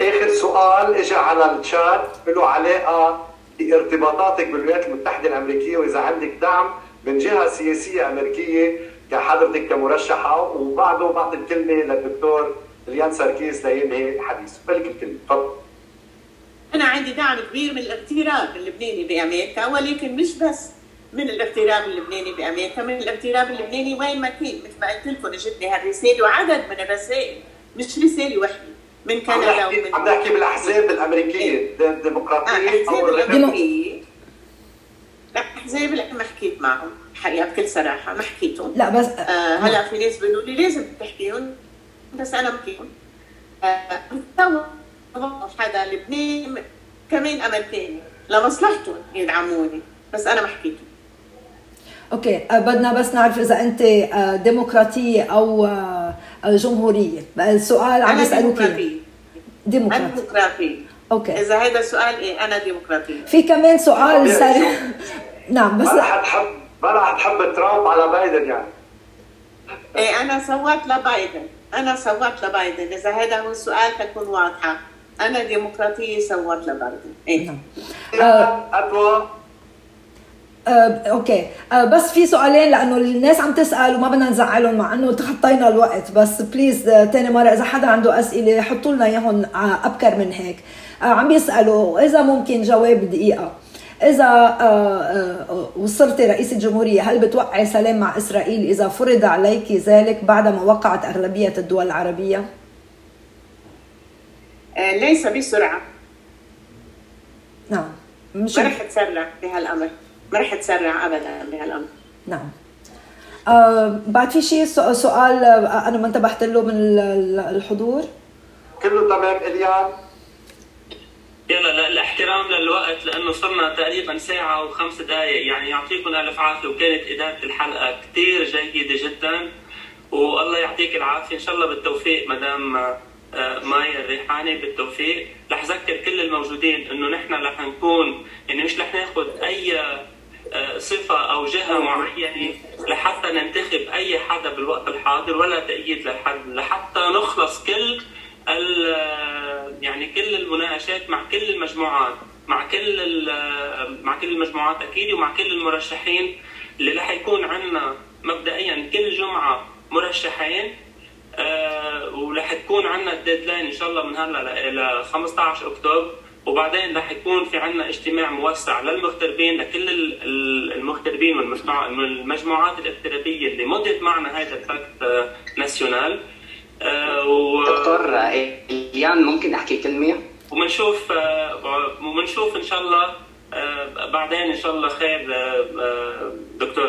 Speaker 4: آخر سؤال اجى على الشات له علاقه بارتباطاتك بالولايات المتحدة الأمريكية وإذا عندك دعم من جهة سياسية أمريكية كحضرتك كمرشحة وبعده بعطي الكلمة للدكتور إليان ساركيس لينهي حديثه. فلك الكلمة. تفضل.
Speaker 3: أنا عندي دعم كبير من الاغتراب اللبناني بأمريكا ولكن مش بس من الاغتراب اللبناني بأمريكا من الاغتراب اللبناني وين ما كان. مثل ما قلت لكم إجتني هالرسالة وعدد من الرسائل مش رسالة وحدة. من كندا
Speaker 4: ومن عم نحكي بالاحزاب الأمريكية. الديمقراطيه
Speaker 3: آه أو الأمريكية. لا أحزاب لا ما حكيت معهم حقيقة بكل صراحة ما حكيتهم.
Speaker 2: لا بس
Speaker 3: آه هلا في ناس بيقولوا لي لازم تحكيهم بس أنا بحكيهم آه حدا لبنان كمان أمريكاني لمصلحتهم يدعموني بس أنا ما حكيتهم.
Speaker 2: أوكي بدنا بس نعرف إذا أنت ديمقراطية أو جمهورية. السؤال عم يسالوك
Speaker 3: ديمقراطيه
Speaker 2: ديمقراطيه أوكي.
Speaker 3: إذا هذا السؤال إيه أنا ديمقراطيه
Speaker 2: في كمان سؤال سريع. نعم بس
Speaker 4: ما رح تحب ما رح تحب ترامب على بايدن يعني.
Speaker 3: إيه أنا صوت لبايدن. أنا صوت لبايدن. إذا هذا هو السؤال تكون واضحة. أنا ديمقراطية صوت لبايدن. إيه.
Speaker 2: نعم.
Speaker 4: أتوا
Speaker 2: آه، okay. آه، بس في سؤالين لأنه الناس عم تسأل وما بدنا نزعلهم مع إنه تخطينا الوقت. بس please آه، تاني مرة إذا حدا عنده أسئلة حطوا لنا إياهم آه، أبكر من هيك. آه، عم بيسالوا إذا ممكن جواب دقيقة. إذا آه، آه، وصرتي رئيس الجمهورية هل بتوقعي سلام مع إسرائيل إذا فرض عليك ذلك بعدما وقعت أغلبية الدول العربية؟
Speaker 3: آه، ليس بسرعة.
Speaker 2: نعم. مش
Speaker 3: رح تسرع بهالأمر. ما رح تسرع ابدا بهالأمر.
Speaker 2: نعم. آه بعد في شيء سؤ- سؤال آه، أنا ما انتبهت له من ال- ال- الحضور.
Speaker 4: كله تمام إليان.
Speaker 1: يلا لا الاحترام للوقت لأنه صرنا تقريبا ساعة وخمس دقائق يعني يعطيكم ألف عافية وكانت إدارة الحلقة كثير جيدة جدا. والله يعطيك العافية. إن شاء الله بالتوفيق مدام آه، مايا الريحاني بالتوفيق. رح أذكر كل الموجودين إنه نحن رح نكون يعني مش رح ناخذ أي صفة أو جهة معينة لحتى ننتخب أي حدا بالوقت الحاضر ولا تأييد لحد لحتى نخلص كل يعني كل المناقشات مع كل المجموعات مع كل مع كل المجموعات أكيد ومع كل المرشحين اللي رح يكون عندنا مبدئيا كل جمعة مرشحين آه ورح تكون عندنا ال deadline إن شاء الله من هلا ل 15 أكتوبر. وبعدين رح يكون في عندنا اجتماع موسع للمغتربين لكل المغتربين والمجموعات الاغترابيه اللي مضت معنا هذا ال pacte national
Speaker 5: آه و... دكتور إليان ممكن أحكي كلمة؟
Speaker 1: وبنشوف وبنشوف إن شاء الله آه بعدين إن شاء الله خير آه دكتورة